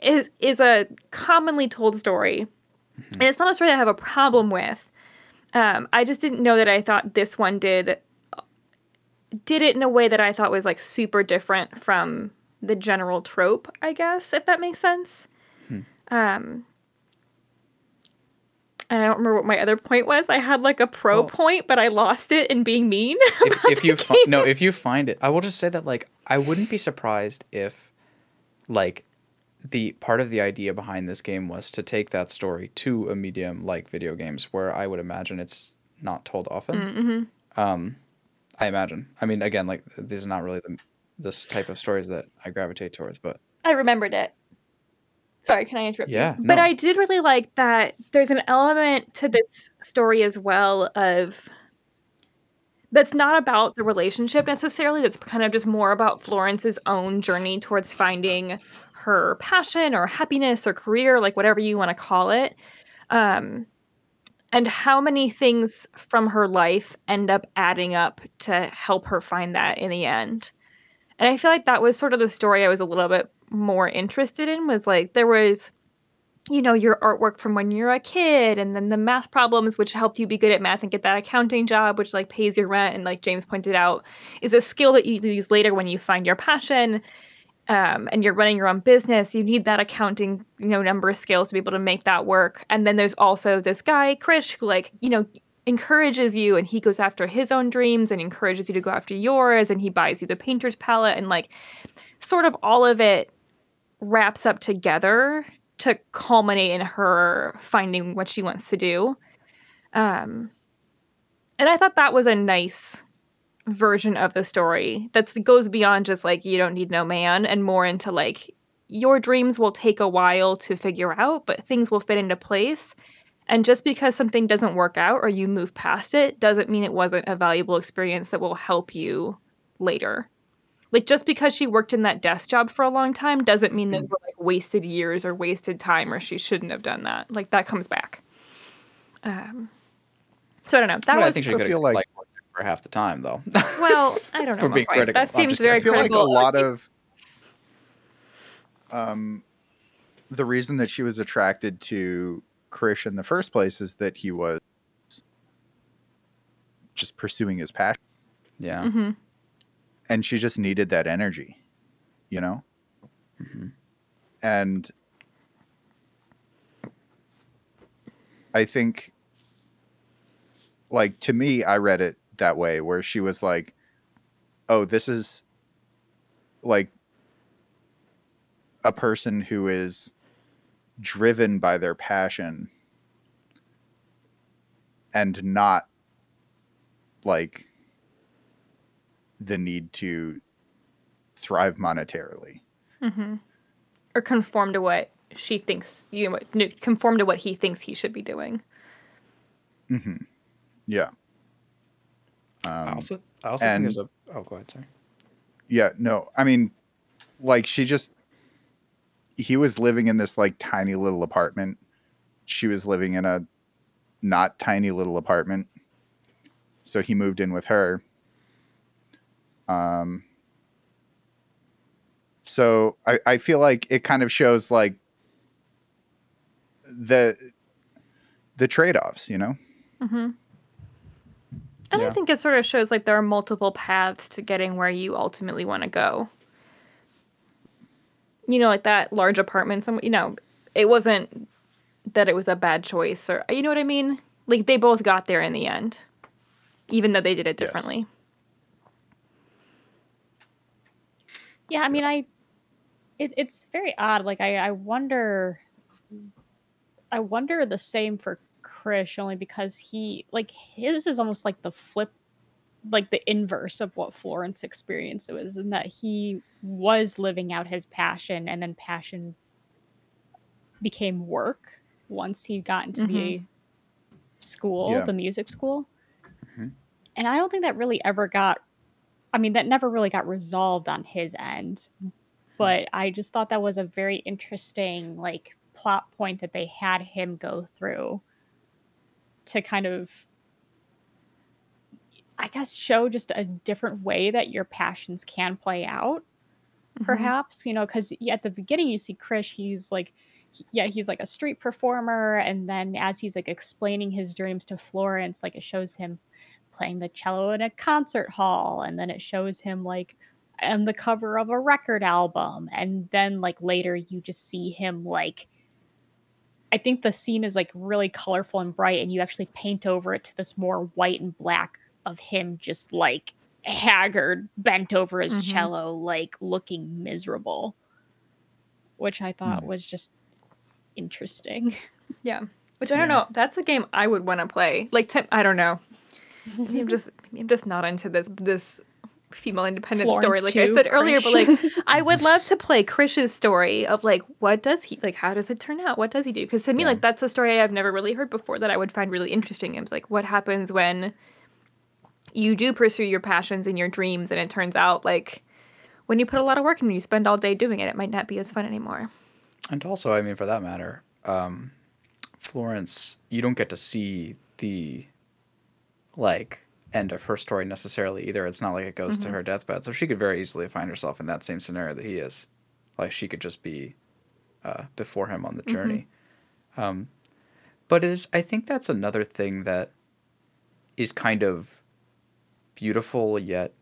D: is is a commonly told story, and it's not a story that I have a problem with. Um, I just didn't know that I thought this one did did it in a way that I thought was like super different from the general trope. I guess if that makes sense.
E: Hmm.
D: Um, and I don't remember what my other point was. I had like a pro
E: Well-
D: point, but I lost it in being mean.
E: if, if you fi- no if you find it i will just say that like i wouldn't be surprised if like the part of the idea behind this game was to take that story to a medium like video games where i would imagine it's not told often
D: Mhm.
E: um i imagine i mean again like this is not really the this type of stories that i gravitate towards but
D: I remembered it. Sorry, can I interrupt
E: Yeah,
D: you? But
E: no.
D: I did really like that there's an element to this story as well of that's not about the relationship necessarily. That's kind of just more about Florence's own journey towards finding her passion or happiness or career, like whatever you want to call it. Um, and how many things from her life end up adding up to help her find that in the end. And I feel like that was sort of the story I was a little bit more interested in was like there was you know your artwork from when you're a kid and then the math problems which helped you be good at math and get that accounting job which like pays your rent. And like James pointed out is a skill that you use later when you find your passion um, and you're running your own business. You need that accounting you know number of skills to be able to make that work. And then there's also this guy Krish who like you know encourages you and he goes after his own dreams and encourages you to go after yours and he buys you the painter's palette and like sort of all of it wraps up together to culminate in her finding what she wants to do. Um, and I thought that was a nice version of the story that goes beyond just like you don't need no man and more into like your dreams will take a while to figure out, but things will fit into place. And just because something doesn't work out or you move past it doesn't mean it wasn't a valuable experience that will help you later. Like just because she worked in that desk job for a long time doesn't mean that were like wasted years or wasted time or she shouldn't have done that. Like that comes back. Um, so I don't know. That
E: But
D: was
E: I think she
B: I
E: could have
B: feel
E: like,
B: like-
E: for half the time though.
D: well. I don't know.
E: For being
D: quite.
E: critical.
D: That seems
E: just
D: very
B: I feel like a lot of um the reason that she was attracted to Krish in the first place is that he was just pursuing his passion
E: yeah.
D: Mhm.
B: and she just needed that energy, you know?
E: Mhm.
B: And I think like to me I read it that way where she was like oh this is like a person who is driven by their passion and not like the need to thrive monetarily.
D: hmm Or conform to what she thinks you know, conform to what he thinks he should be doing.
B: hmm Yeah.
E: I
B: Um,
E: also, I also think there's a. Oh, go ahead. Sorry.
B: yeah, no, I mean, like she just, he was living in this like tiny little apartment. She was living in a not tiny little apartment. So he moved in with her. Um, so I, I feel like it kind of shows like the the trade-offs, you know?
D: Mm-hmm. And I think it sort of shows like there are multiple paths to getting where you ultimately want to go. You know, like that large apartment. Some, you know, it wasn't that it was a bad choice, or you know what I mean. Like they both got there in the end, even though they did it
B: Yes.
D: differently.
A: Yeah, I mean, I it, it's very odd. Like, I I wonder, I wonder the same for Krish only because he like his is almost like the flip, like the inverse of what Florence experienced was, in that he was living out his passion, and then passion became work once he got into the school,
B: Yeah.
A: the music school.
E: Mhm.
A: And I don't think that really ever got I mean, that never really got resolved on his end. But I just thought that was a very interesting like plot point that they had him go through to kind of I guess show just a different way that your passions can play out
D: Mhm.
A: perhaps you know because at the beginning you see krish he's like he- yeah he's like a street performer and then as he's like explaining his dreams to florence like it shows him playing the cello in a concert hall and then it shows him like on the cover of a record album and then like later you just see him like i think the scene is like really colorful and bright and you actually paint over it to this more white and black of him just like haggard bent over his
D: Mhm.
A: cello like looking miserable which i thought was just interesting
D: Yeah. Which I don't know. That's a game I would want to play. Like, to, I don't know. I'm just, I'm just not into this this female independent story,
A: Florence
D: like I
A: too,
D: said earlier. But like, I would love to play Krish's story of like, what does he like? How does it turn out? What does he do? Because to me,
E: Yeah.
D: like, that's a story I've never really heard before that I would find really interesting. It's like, what happens when you do pursue your passions and your dreams, and it turns out like when you put a lot of work in and you spend all day doing it, it might not be as fun anymore.
E: And also, I mean, for that matter, um, Florence, you don't get to see the like end of her story necessarily either. It's not like it goes to
D: Mhm.
E: her deathbed, so she could very easily find herself in that same scenario that he is. Like she could just be uh, before him on the journey. Um, but it is, I think that's another thing that is kind of beautiful yet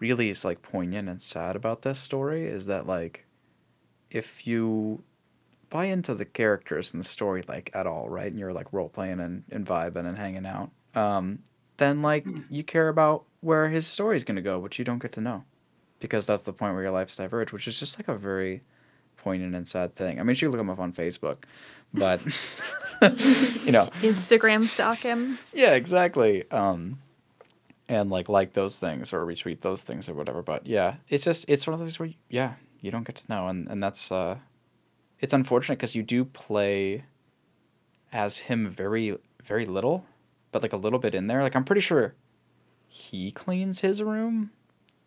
E: really is like poignant and sad about this story is that like if you buy into the characters in the story like at all, right? And you're like role playing and, and vibing and hanging out. um, then like you care about where his story's gonna go, which you don't get to know, because that's the point where your lives diverge, which is just like a very poignant and sad thing. I mean, you should look him up on Facebook, but you know,
D: Instagram stalk him.
E: yeah, exactly. Um, and like like those things or retweet those things or whatever. But yeah, it's just it's one of those where yeah you don't get to know, and and that's uh, it's unfortunate because you do play as him very very little, but like a little bit in there. Like I'm pretty sure he cleans his room.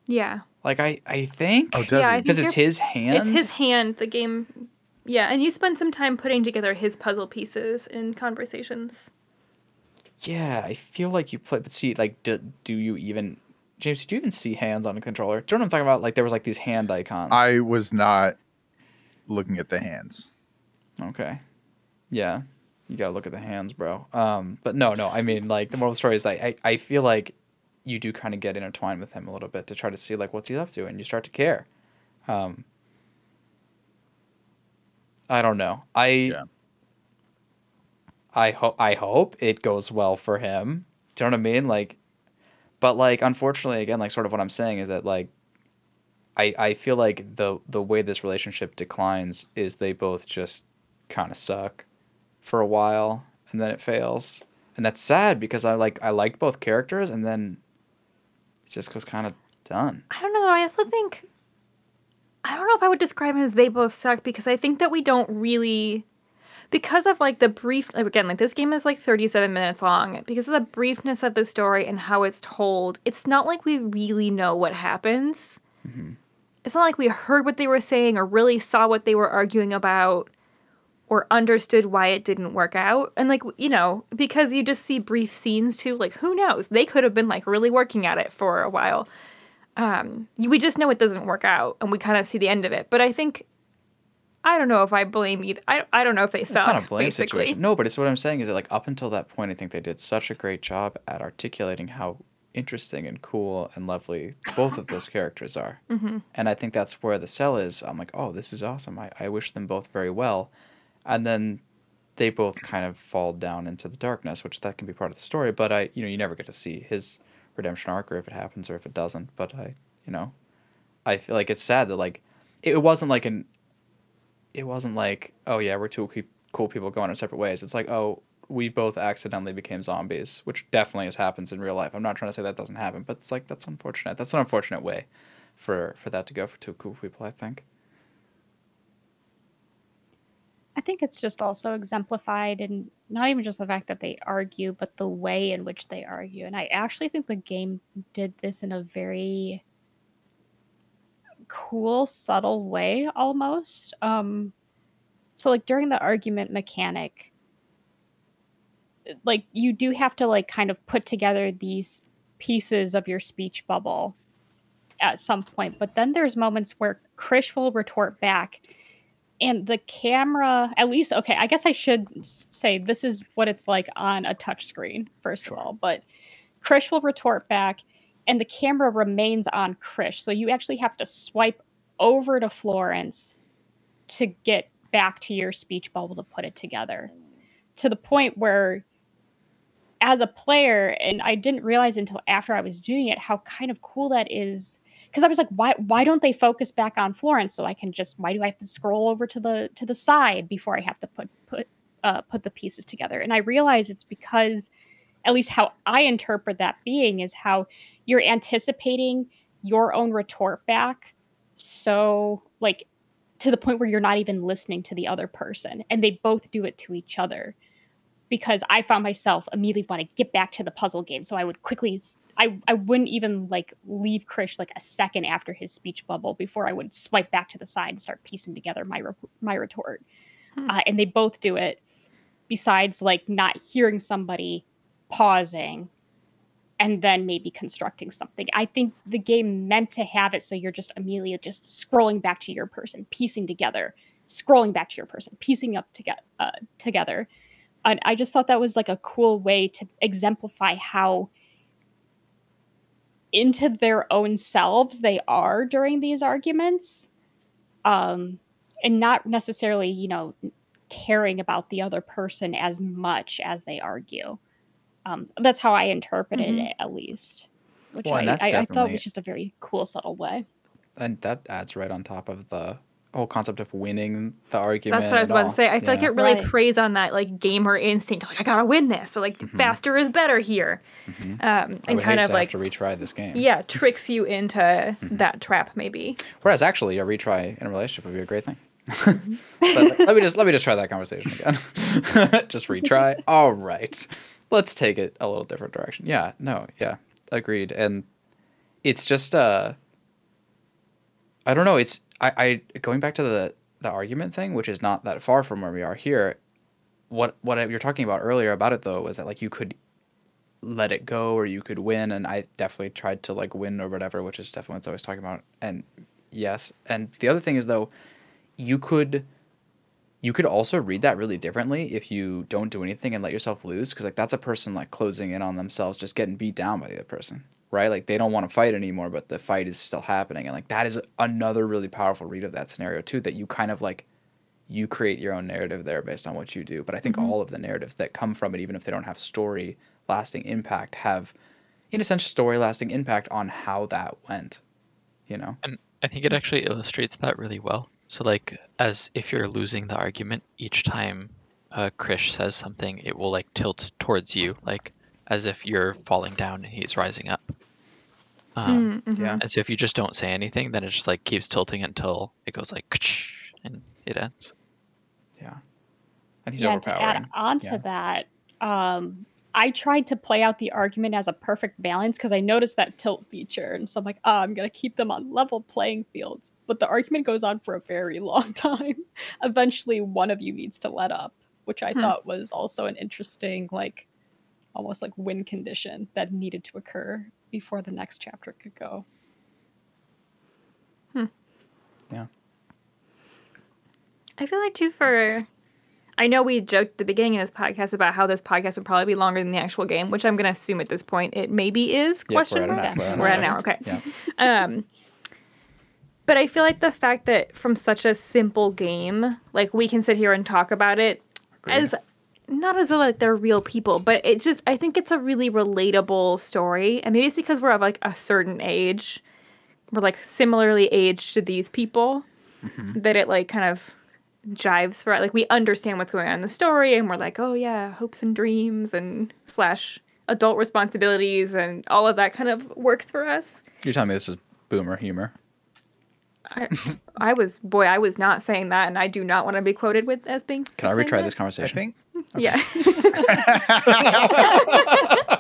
D: Yeah.
E: Like I I think
B: Oh, does
D: Yeah,
B: he?
E: because it's his hand.
D: It's his hand, the game. Yeah, and you spend some time putting together his puzzle pieces in conversations.
E: Yeah, I feel like you play, but see, like, do, do you even, James? Did you even see hands on a controller? Do you know what I'm talking about? Like, there was like these hand icons.
B: I was not looking at the hands.
E: Okay. Yeah, you gotta look at the hands, bro. Um, but no, no, I mean, like, the moral of the story is like, I, I feel like you do kind of get intertwined with him a little bit to try to see like what's he up to, and you start to care. Um, I don't know. I.
B: Yeah.
E: I hope I hope it goes well for him. Do you know what I mean? Like, but like, unfortunately, again, like, sort of what I'm saying is that like, I I feel like the the way this relationship declines is they both just kind of suck for a while and then it fails, and that's sad because I like I liked both characters and then it just goes kind of done.
D: I don't know. I also think I don't know if I would describe him as they both suck because I think that we don't really because of like the brief again like this game is like 37 minutes long. Because of the briefness of the story and how it's told it's not like we really know what happens. It's not like we heard what they were saying or really saw what they were arguing about or understood why it didn't work out. And like you know because you just see brief scenes too like who knows? They could have been like really working at it for a while. Um we just know it doesn't work out and we kind of see the end of it. But i think i don't know if i blame either i, I don't know if they
E: It's
D: suck It's
E: not a blame
D: basically.
E: situation. No, but it's what I'm saying is that like up until that point, I think they did such a great job at articulating how interesting and cool and lovely both of those characters are.
D: Mm-hmm.
E: And I think that's where the sell is. I'm like, oh, this is awesome. I, I wish them both very well. And then they both kind of fall down into the darkness, which that can be part of the story. But I, you know, you never get to see his redemption arc or if it happens or if it doesn't. But I, you know, I feel like it's sad that like it wasn't like an it wasn't like, oh yeah, we're two cool people going our separate ways. It's like, oh, we both accidentally became zombies, which definitely has happens in real life. I'm not trying to say that doesn't happen, but it's like that's unfortunate. That's an unfortunate way for for that to go for two cool people. I think.
A: I think it's just also exemplified in not even just the fact that they argue, but the way in which they argue. And I actually think the game did this in a very cool, subtle way almost. Um so like during the argument mechanic, like you do have to like kind of put together these pieces of your speech bubble at some point, but then there's moments where Krish will retort back and the camera at least okay i guess i should say this is what it's like on a touch screen first
E: Sure.
A: of all but krish will retort back and the camera remains on krish. So you actually have to swipe over to florence to get back to your speech bubble to put it together. To the point where as a player and i didn't realize until after i was doing it how kind of cool that is. Because I was like, why why don't they focus back on Florence so I can just why do I have to scroll over to the to the side before I have to put put uh, put the pieces together? And I realize it's because at least how I interpret that being is how you're anticipating your own retort back so like to the point where you're not even listening to the other person and they both do it to each other because I found myself immediately want to get back to the puzzle game. So I would quickly, I, I wouldn't even like leave Krish like a second after his speech bubble before I would swipe back to the side and start piecing together my re- my retort.
D: Hmm.
A: Uh, and they both do it. Besides, like not hearing somebody pausing and then maybe constructing something. I think the game meant to have it so you're just Amelia just scrolling back to your person, piecing together, scrolling back to your person, piecing up to get, uh, together and I just thought that was like a cool way to exemplify how into their own selves they are during these arguments um and not necessarily you know caring about the other person as much as they argue Um, that's how I interpreted
D: Mhm.
A: it, at least. Which
E: Well,
A: I,
E: that's
A: I, I thought
E: definitely-
A: was just a very cool, subtle way.
E: and that adds right on top of the whole concept of winning the argument.
D: That's what I was
E: and
D: about
E: all.
D: to say. I feel like it really
A: Right.
D: preys on that like gamer instinct. Like I gotta win this, or like
E: Mhm.
D: faster is better here,
E: Mhm.
D: um,
E: I
D: and
E: would
D: kind
E: hate
D: of
E: to
D: like
E: have to retry this game.
D: yeah, tricks you into
E: Mm-hmm.
D: that trap maybe.
E: Whereas actually, a retry in a relationship would be a great thing.
D: Mm-hmm.
E: but let me just let me just try that conversation again. just retry. All right, let's take it a little different direction. Yeah. No. Yeah. Agreed. And it's just uh, I don't know. It's I, I going back to the the argument thing, which is not that far from where we are here. What what you're talking about earlier about it though was that like you could let it go or you could win and I definitely tried to like win or whatever, which is definitely what I was talking about. And yes. And the other thing is though, you could you could also read that really differently if you don't do anything and let yourself lose because like that's a person like closing in on themselves just getting beat down by the other person right? Like they don't want to fight anymore but the fight is still happening and like that is another really powerful read of that scenario too that you kind of like you create your own narrative there based on what you do but i think mm-hmm. all of the narratives that come from it even if they don't have story lasting impact have in a sense story lasting impact on how that went you know?
C: And I think it actually illustrates that really well. So, like, as if you're losing the argument, each time uh, Krish says something, it will like tilt towards you, like as if you're falling down and he's rising up. Um,
D: Mm, mhm.
E: yeah
C: And so, if you just don't say anything, then it just like keeps tilting until it goes like, and it ends.
E: yeah and he's overpowered.
A: yeah, and to add on to
E: Yeah.
A: that, um, I tried to play out the argument as a perfect balance because I noticed that tilt feature, and so I'm like, oh, I'm gonna keep them on level playing fields. But the argument goes on for a very long time. Eventually, one of you needs to let up, which I
D: Hmm.
A: thought was also an interesting, like, almost like win condition that needed to occur before the next chapter could go. Hmm. Yeah.
D: I feel like too for I know we joked at the beginning of this podcast about how this podcast would probably be longer than the actual game, which I'm gonna assume at this point it maybe is
E: Yep,
D: question
E: we're at
D: mark. We're at an hour, okay.
E: yeah
D: Um but I feel like the fact that from such a simple game, like we can sit here and talk about it
E: Agreed.
D: as not as though like they're real people, but it just I think it's a really relatable story. And maybe it's because we're of like a certain age. We're like similarly aged to these people
E: Mm-hmm.
D: that it like kind of jives for it. like we understand what's going on in the story and we're like, oh yeah, hopes and dreams and slash adult responsibilities and all of that kind of works for us.
E: You're telling me this is boomer humor.
D: I, I was boy, I was not saying that, and I do not want to be quoted with as being.
E: Can I retry
D: that.
E: this
B: I
E: conversation?
B: think
D: Yeah.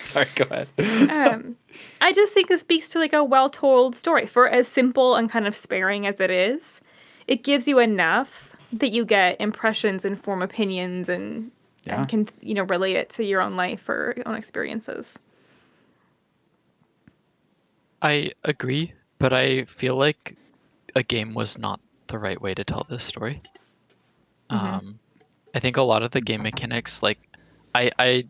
E: Sorry, go ahead.
D: um, I just think it speaks to like a well-told story for as simple and kind of sparing as it is. It gives you enough that you get impressions and form opinions and
E: Yeah.
D: and can you know relate it to your own life or your own experiences.
C: I agree, but I feel like a game was not the right way to tell this story.
D: Mhm.
C: Um, I think a lot of the game mechanics, like I, I,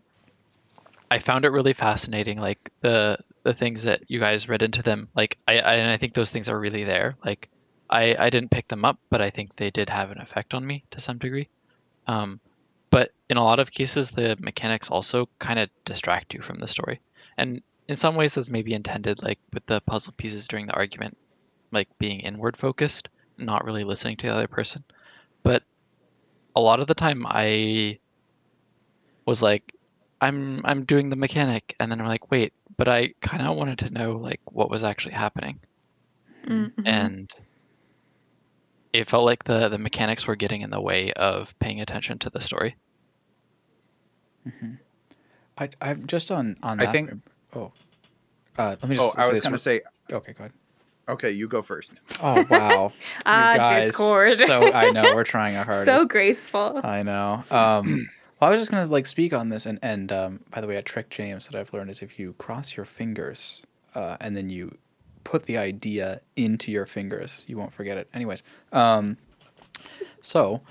C: I found it really fascinating. Like the the things that you guys read into them, like I, I and I think those things are really there. Like I, I didn't pick them up, but I think they did have an effect on me to some degree. Um, but in a lot of cases, the mechanics also kind of distract you from the story, and in some ways that's maybe intended, like with the puzzle pieces during the argument, like being inward focused, not really listening to the other person. But a lot of the time, I was like, I'm I'm doing the mechanic, and then I'm like, wait, but I kind of wanted to know like what was actually happening,
D: Mhm.
C: and it felt like the the mechanics were getting in the way of paying attention to the story.
E: I, I'm just on on
B: I think-
E: Oh, uh, let me just.
B: Oh,
E: just.
B: I was going to say,
E: Okay, go ahead.
B: okay, you go first.
E: Oh wow, You
D: Ah,
E: guys,
D: Discord.
E: So I know we're trying our hardest.
D: so graceful.
E: I know. Um, well, I was just gonna like speak on this, and and um, by the way, a trick James that I've learned is if you cross your fingers uh, and then you put the idea into your fingers, you won't forget it. Anyways, um, so,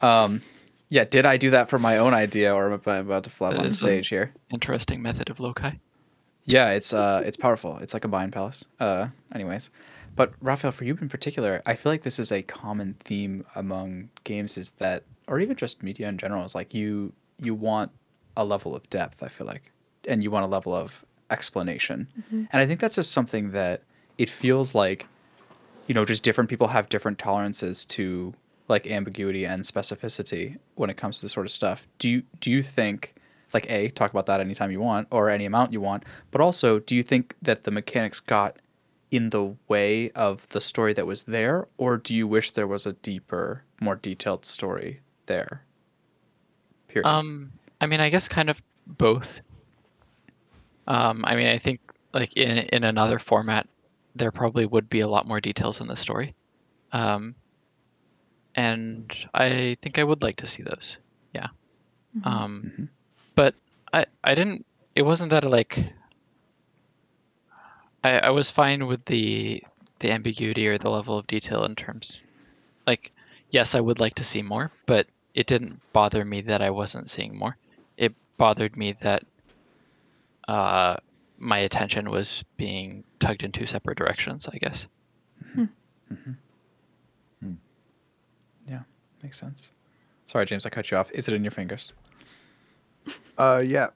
E: um, yeah, did I do that for my own idea, or am I about to flub
C: That
E: on
C: is
E: stage here?
C: Interesting method of loci.
E: Yeah, it's uh, it's powerful. It's like a mind palace. Uh, anyways, but Raphael, for you in particular, I feel like this is a common theme among games is that, or even just media in general, is like you you want a level of depth. I feel like, and you want a level of explanation, and I think that's just something that it feels like, you know, just different people have different tolerances to like ambiguity and specificity when it comes to this sort of stuff. Do you do you think? Like a talk about that anytime you want or any amount you want, but also do you think that the mechanics got in the way of the story that was there, or do you wish there was a deeper, more detailed story there? Period.
C: Um, I mean, I guess kind of both. Um, I mean, I think like in in another format, there probably would be a lot more details in the story. Um, and I think I would like to see those. Yeah. Um,
E: Mhm.
C: but I I didn't. It wasn't that like. I I was fine with the the ambiguity or the level of detail in terms, like, yes, I would like to see more, but it didn't bother me that I wasn't seeing more. It bothered me that uh, my attention was being tugged in two separate directions. I guess.
E: yeah, makes sense. Sorry, James, I cut you off. Is it in your fingers?
B: Uh, yeah.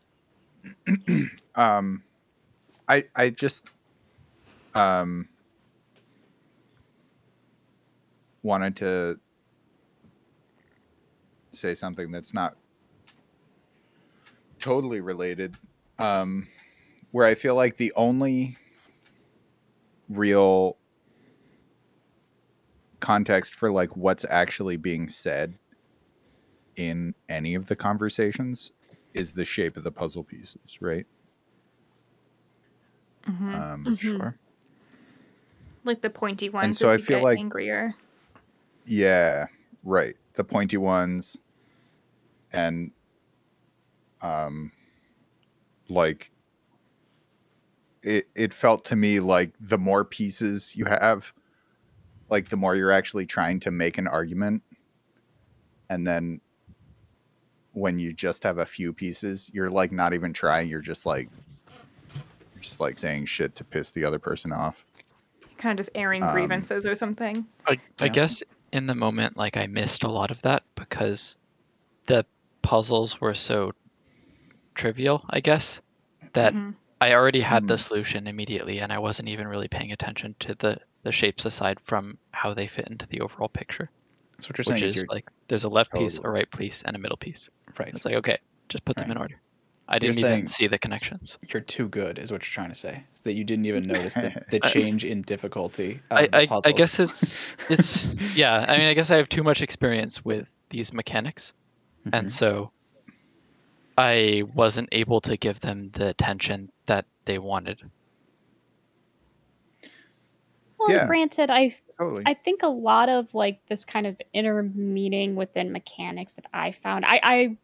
B: um, I I just um wanted to say something that's not totally related. Um, where I feel like the only real context for like what's actually being said in any of the conversations is the shape of the puzzle pieces, right? Um,
A: Mhm.
E: Sure.
D: Like the pointy ones.
B: And
D: so
B: I feel like-
D: angrier.
B: Yeah, right. The pointy ones and um like it it felt to me like the more pieces you have like the more you're actually trying to make an argument and then when you just have a few pieces you're like not even trying you're just like you're just like saying shit to piss the other person off
D: Kind of just airing
B: Um,
D: grievances or something.
C: I, I
E: Yeah.
C: guess in the moment, like I missed a lot of that because the puzzles were so trivial, I guess, that
D: Mhm.
C: I already had the
B: Mm.
C: solution immediately and I wasn't even really paying attention to the, the shapes aside from how they fit into the overall picture.
E: So what you're
C: which
E: saying
C: is
E: is you're
C: like there's a left piece, a right piece, and a middle piece.
E: right.
C: It's like, okay, just put them
E: Right.
C: in order. I
E: You're
C: didn't even see the connections.
E: You're too good, is what you're trying to say. Is that you didn't even notice the, the change in difficulty.
C: I,
E: the
C: I, I guess it's it's yeah. I mean, I guess I have too much experience with these mechanics, and
E: Mhm.
C: so I wasn't able to give them the attention that they wanted.
A: Well,
B: Yeah.
A: granted, I
B: totally
A: I think a lot of like this kind of inner meaning within mechanics that I found. I, I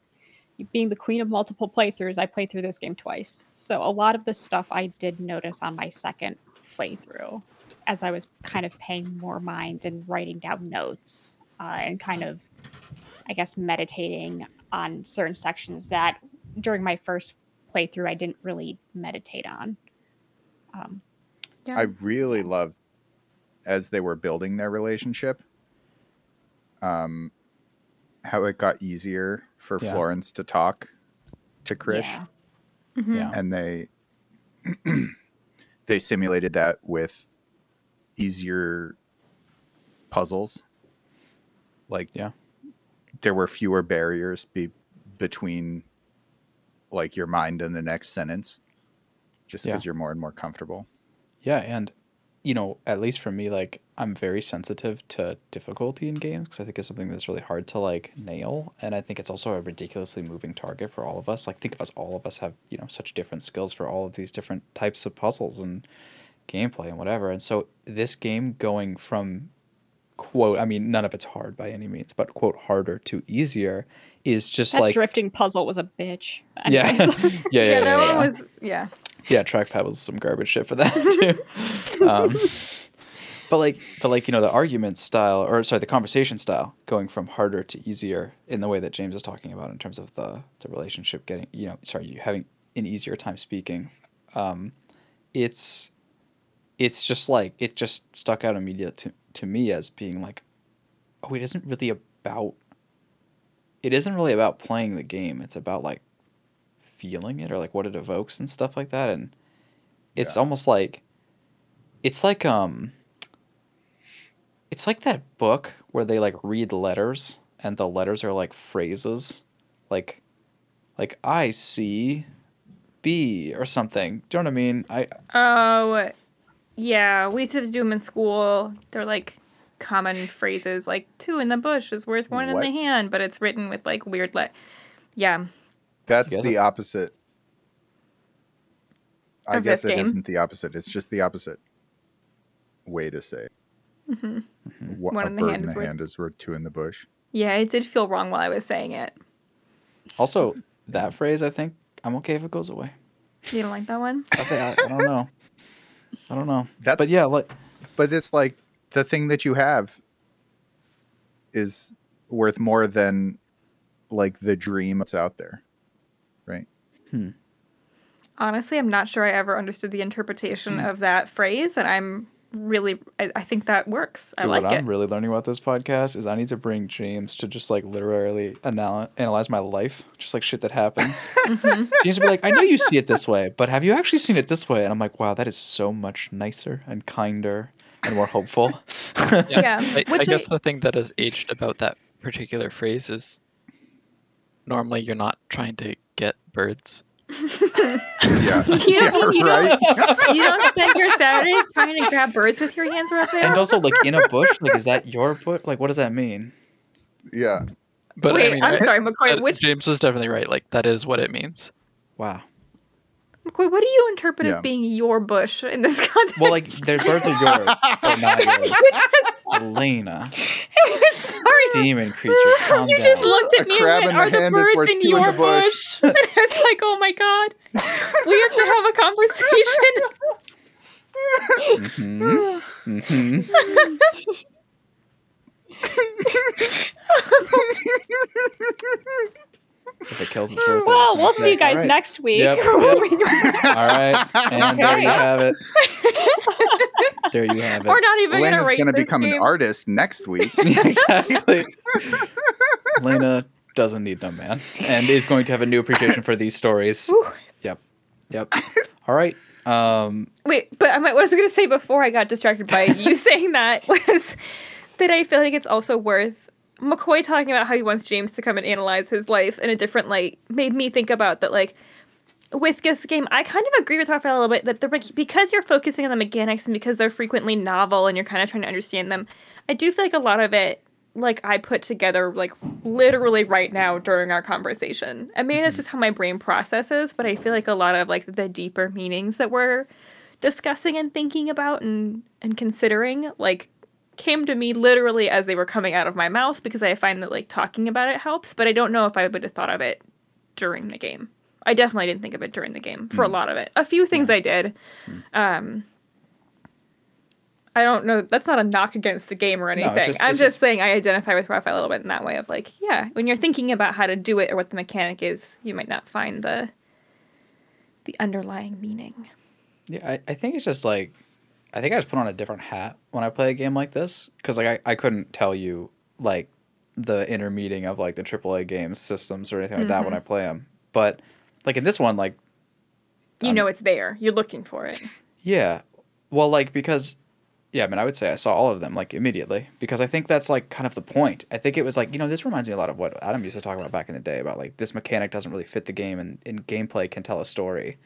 A: being the queen of multiple playthroughs, I played through this game twice. So a lot of the stuff I did notice on my second playthrough as I was kind of paying more mind and writing down notes uh, and kind of, I guess, meditating on certain sections that during my first playthrough I didn't really meditate on. Um,
D: Yeah.
B: I really loved as they were building their relationship. Um, how it got easier for
E: Yeah.
B: Florence to talk to Krish,
A: yeah.
D: Mhm.
E: Yeah.
B: and they they simulated that with easier puzzles. Like,
E: Yeah.
B: there were fewer barriers be between like your mind in the next sentence, just
E: Yeah.
B: because you're more and more comfortable.
E: Yeah, and you know, at least for me, like I'm very sensitive to difficulty in games because I think it's something that's really hard to like nail, and I think it's also a ridiculously moving target for all of us. Like think of us, all of us have you know such different skills for all of these different types of puzzles and gameplay and whatever. And so this game going from quote, I mean, none of it's hard by any means, but quote harder to easier is just
A: That
E: like
A: drifting puzzle was a bitch.
E: yeah,
A: Anyways.
E: yeah, yeah,
D: Yeah,
E: yeah,
D: that
E: yeah.
D: one was yeah.
E: yeah trackpad was some garbage shit for that too um, but like but like you know the argument style or sorry the conversation style going from harder to easier in the way that james is talking about in terms of the the relationship getting you know sorry you having an easier time speaking um, it's it's just like it just stuck out immediately to, to me as being like oh it isn't really about it isn't really about playing the game it's about like feeling it or like what it evokes and stuff like that and it's
B: Yeah.
E: almost like it's like um it's like that book where they like read letters and the letters are like phrases like like i see b or something do you know what i mean i
D: Oh, yeah. We used to do them in school. They're like common phrases, like two in the bush is worth one
B: What?
D: in the hand, but it's written with like weird le Yeah.
B: That's
E: guys
B: the opposite. I
D: Of
B: guess
D: this
B: it
D: game?
B: isn't the opposite. It's just the opposite way to say. it.
D: hmm
B: What,
D: One in the hand
B: in
D: is
B: the
D: worth-
B: hand is worth two in the bush.
D: Yeah, it did feel wrong while I was saying it.
E: also that phrase i think i'm okay if it goes away
D: You don't like that one?
E: I, I, I don't know i don't know
B: That's
E: but yeah like
B: but it's like the thing that you have is worth more than like the dream that's out there, right?
D: Honestly, I'm not sure I ever understood the interpretation
B: Hmm.
D: of that phrase, and I'm really, I, I think that works. I
E: Dude,
D: like
E: what
D: it.
E: I'm really learning about this podcast is I need to bring James to just like literally anal- analyze my life, just like shit that happens.
D: Mhm.
E: James would be like, "I know you see it this way, but have you actually seen it this way?" And I'm like, "Wow, that is so much nicer and kinder and more hopeful."
D: Yeah,
C: I, I
D: which
C: guess
D: I-
C: the thing that has aged about that particular phrase is normally you're not trying to get birds.
B: Yeah.
D: You don't, you,
B: right?
D: don't, you don't spend your Saturdays trying to grab birds with your hands, Raphael?
E: and also, like in a bush, like is that your bush? Like, what does that mean?
B: yeah.
C: But
D: Wait,
C: I mean,
D: I'm
C: I-
D: sorry, McCoy. Which
C: James was definitely right. Like that is what it means.
E: Wow.
D: McCoy, what do you interpret
B: Yeah.
D: as being your bush in this context?
E: Well, like their birds are yours, but not yours.
D: you just,
E: Elena,
D: sorry,
E: demon creature, calm
D: you
E: down.
D: just looked
B: A
D: at me
B: crab
D: and
B: in
D: went,
B: the
D: "Are the
B: hand
D: birds in
B: two in
D: your
B: bush."
D: bush?" And I was like, "Oh my god, we have to have a conversation."
E: hmm hmm if it kills, it's worth it.
A: Well, we'll see you guys
E: Alright.
A: next week.
E: Yep, yep. All right, and there you have it. There you have it.
D: We're not even gonna
B: Elena's
D: rate
B: going to
D: this
B: become an artist next week.
E: exactly. Lena doesn't need no man, and is going to have a new appreciation for these stories.
D: Whew.
E: Yep, yep. All right. Um,
D: Wait, but I might- what I was going to say before I got distracted by you saying that was that I feel like it's also worth McCoy talking about how he wants James to come and analyze his life in a different light made me think about that like with this game, I kind of agree with Raphael a little bit that the because you're focusing on the mechanics and because they're frequently novel and you're kind of trying to understand them, I do feel like a lot of it, like I put together like literally right now during our conversation. And maybe that's just how my brain processes, but I feel like a lot of like the deeper meanings that we're discussing and thinking about and and considering like came to me literally as they were coming out of my mouth because I find that like talking about it helps, but I don't know if I would have thought of it during the game. I definitely didn't think of it during the game for a lot of it. A few things I did. Um I don't know. That's not a knock against the game or
E: it's
D: anything.
E: just-
D: I'm just,
E: just-
D: saying I identify with Raphael a little bit in that way of like, yeah, when you're thinking about how to do it or what the mechanic is, you might not find the the underlying meaning.
E: yeah, I, I think it's just like, I think I just put on a different hat when I play a game like this because like I, I couldn't tell you like the inner of like the AAA games systems or anything like that when I play them. But like in this one, like
D: You
E: Um,
D: know it's there. You're looking for it.
E: Yeah. Well, like because yeah, I mean, I would say I saw all of them like immediately because I think that's like kind of the point. I think it was like, you know, this reminds me a lot of what Adam used to talk about back in the day about like this mechanic doesn't really fit the game and, and gameplay can tell a story.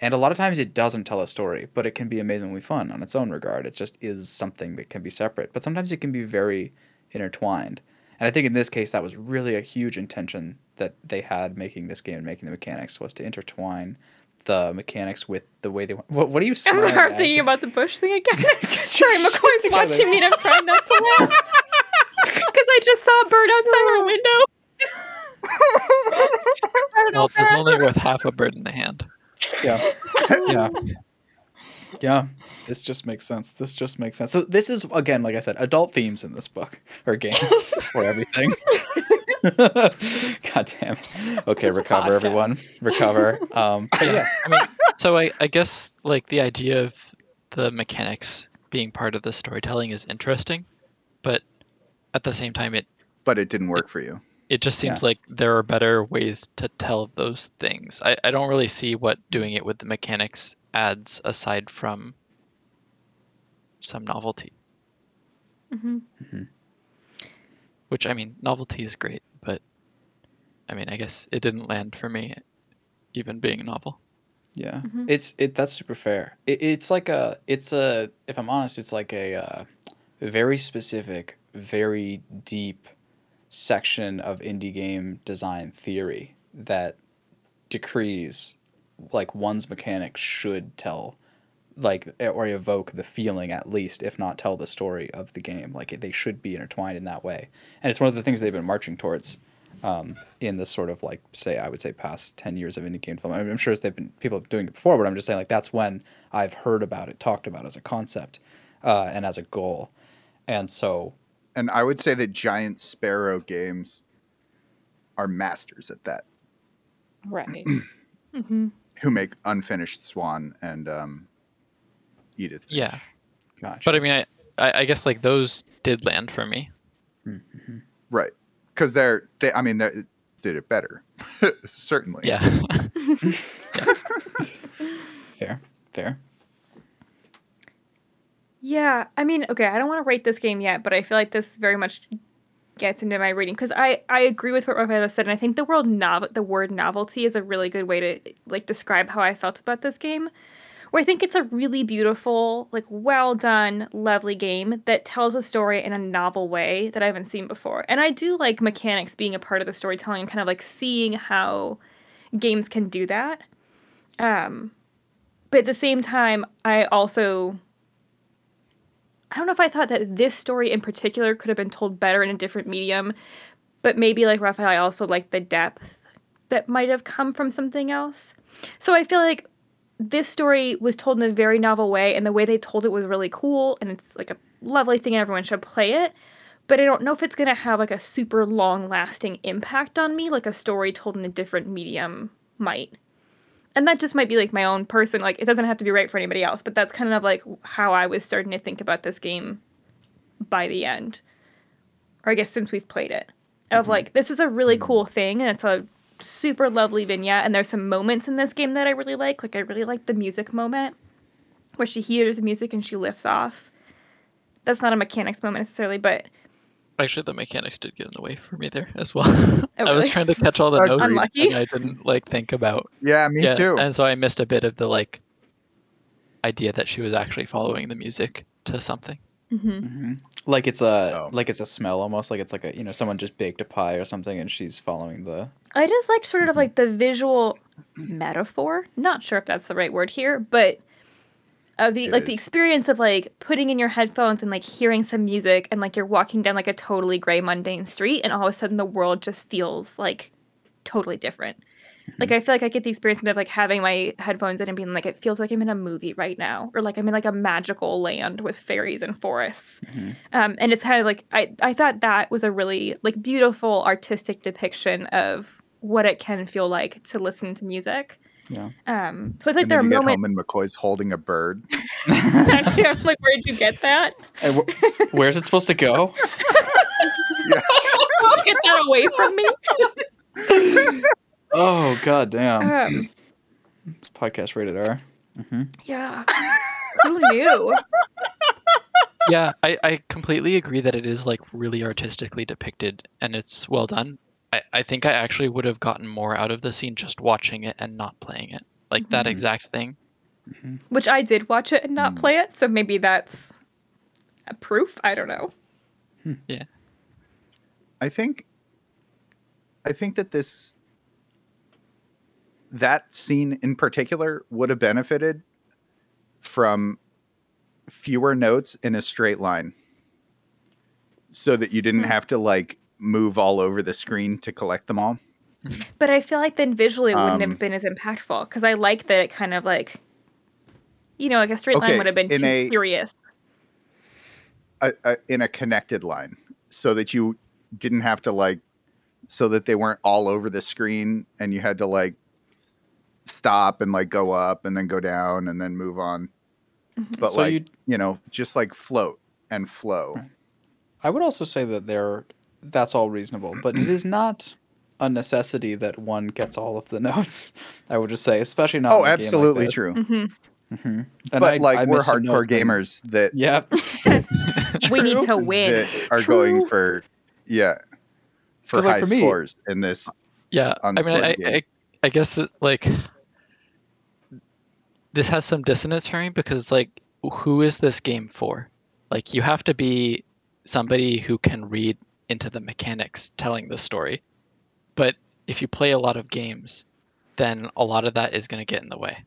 E: And a lot of times it doesn't tell a story, but it can be amazingly fun on its own regard. It just is something that can be separate, but sometimes it can be very intertwined. And I think in this case that was really a huge intention that they had making this game and making the mechanics was to intertwine the mechanics with the way they want. What, what are you
D: I'm
E: smiling
D: sorry, I'm
E: at?
D: thinking about the bush thing again. sorry, McCoy's
E: together.
D: watching me and I'm trying not to laugh. Because I just saw a bird outside our window. I don't know
C: Well, it's only worth half a bird in the hand.
E: Yeah. Yeah. Yeah. This just makes sense. This just makes sense. So this is again like i said adult themes in this book or game for everything. God damn okay
A: It's
E: recover everyone. Recover. Um but yeah.
C: I mean, so I, I guess like the idea of the mechanics being part of the storytelling is interesting, but at the same time, it
B: but it didn't work for you.
C: It just seems
E: Yeah.
C: like there are better ways to tell those things. I, I don't really see what doing it with the mechanics adds aside from some novelty.
D: hmm
C: Which I mean, novelty is great, but I mean, I guess it didn't land for me, even being a novel.
E: Yeah,
D: Mhm.
E: it's it. That's super fair. It, it's like a. It's a. If I'm honest, it's like a uh, very specific, very deep section of indie game design theory that decrees like one's mechanics should tell like or evoke the feeling at least if not tell the story of the game. Like they should be intertwined in that way. And it's one of the things they've been marching towards um, in this sort of like say I would say past ten years of indie game development. I mean, I'm sure they've been people doing it before, but I'm just saying like that's when I've heard about it, talked about as a concept, uh, and as a goal, and so
B: And I would say that Giant Sparrow games are masters at that.
A: Right.
D: hmm
B: Who make Unfinished Swan and um, Edith. Finch.
C: Yeah,
E: gosh,
C: but I mean, I, I, I guess like those did land for me.
B: right. Because they're they. I mean, they did it better. Certainly.
C: Yeah,
E: fair, fair.
D: Yeah, I mean, okay, I don't want to rate this game yet, but I feel like this very much gets into my rating because I I agree with what Rafael said, and I think the word nov the word novelty is a really good way to like describe how I felt about this game. Where I think it's a really beautiful, like well done, lovely game that tells a story in a novel way that I haven't seen before. And I do like mechanics being a part of the storytelling and kind of like seeing how games can do that. Um, but at the same time, I also I don't know if I thought that this story in particular could have been told better in a different medium, but maybe like Raphael, I also like the depth that might have come from something else. So I feel like this story was told in a very novel way, and the way they told it was really cool, and it's like a lovely thing, and everyone should play it. But I don't know if it's gonna have like a super long lasting impact on me, like a story told in a different medium might and that just might be like my own person like it doesn't have to be right for anybody else but that's kind of like how i was starting to think about this game by the end or i guess since we've played it of mm-hmm. like this is a really mm-hmm. cool thing and it's a super lovely vignette and there's some moments in this game that i really like like i really like the music moment where she hears the music and she lifts off. That's not a mechanics moment necessarily but
C: actually, the mechanics did get in the way for me there as well.
D: Oh,
C: I was trying to catch all the notes,
D: Unlucky.
C: and I didn't like think about
B: Yeah, me
C: yeah,
B: too.
C: and so I missed a bit of the like idea that she was actually following the music to something.
D: Mhm.
E: hmm Like it's a
B: Oh.
E: like it's a smell almost like it's like a you know someone just baked a pie or something and she's following the
D: I just like sort of like the visual metaphor. Not sure if that's the right word here, but of the
B: It
D: like the experience of like putting in your headphones and like hearing some music and like you're walking down like a totally gray mundane street and all of a sudden the world just feels like totally different. Like I feel like I get the experience of like having my headphones in and being like it feels like I'm in a movie right now or like I'm in like a magical land with fairies and forests.
E: Mhm.
D: Um, and it's kind of like I, I thought that was a really like beautiful artistic depiction of what it can feel like to listen to music.
E: Yeah.
D: Um, so I feel like
B: and
D: there are
B: then you
D: moments.
B: home and McCoy's holding a bird.
D: I'm like, where did you get that?
E: And wh- where's it supposed to go?
D: Get that away from me.
E: Oh god damn!
D: Um,
E: It's podcast rated R. hmm
D: yeah. Who knew?
C: yeah, I, I completely agree that it is like really artistically depicted and it's well done. I, I think I actually would have gotten more out of the scene just watching it and not playing it. Like that
E: Mhm.
C: exact thing.
D: Which I did watch it and not
B: Hmm.
D: play it, so maybe that's a proof. I don't know. Yeah.
B: I think I think that this that scene in particular would have benefited from fewer notes in a straight line so that you didn't
D: Hmm.
B: have to like move all over the screen to collect them all.
D: But I feel like then visually it wouldn't
B: Um,
D: have been as impactful because I like that it kind of like, you know, like a straight line would have been too
B: a-
D: serious.
B: a, a, in a connected line so that you didn't have to like so that they weren't all over the screen and you had to like stop and like go up and then go down and then move on but
E: so
B: like
E: you,
B: you know just like float and flow
E: I would also say that there that's all reasonable, but it is not a necessity that one gets all of the notes. I would just say, especially not.
B: Oh,
E: in a game like
B: absolutely
E: this.
B: true.
D: hmm
E: Mhm.
B: but
E: I-
B: like
E: I
B: we're hardcore
E: notes then.
B: gamers that
E: Yep.
D: We need to win.
B: that are going for yeah for
E: 'Cause, like,
B: high
E: for me-
B: scores in this.
C: Yeah,
B: on
C: I mean, I. I, I guess it, like this has some dissonance for me because like, who is this game for? Like, you have to be somebody who can read into the mechanics telling the story. But if you play a lot of games, then a lot of that is going to get in the way.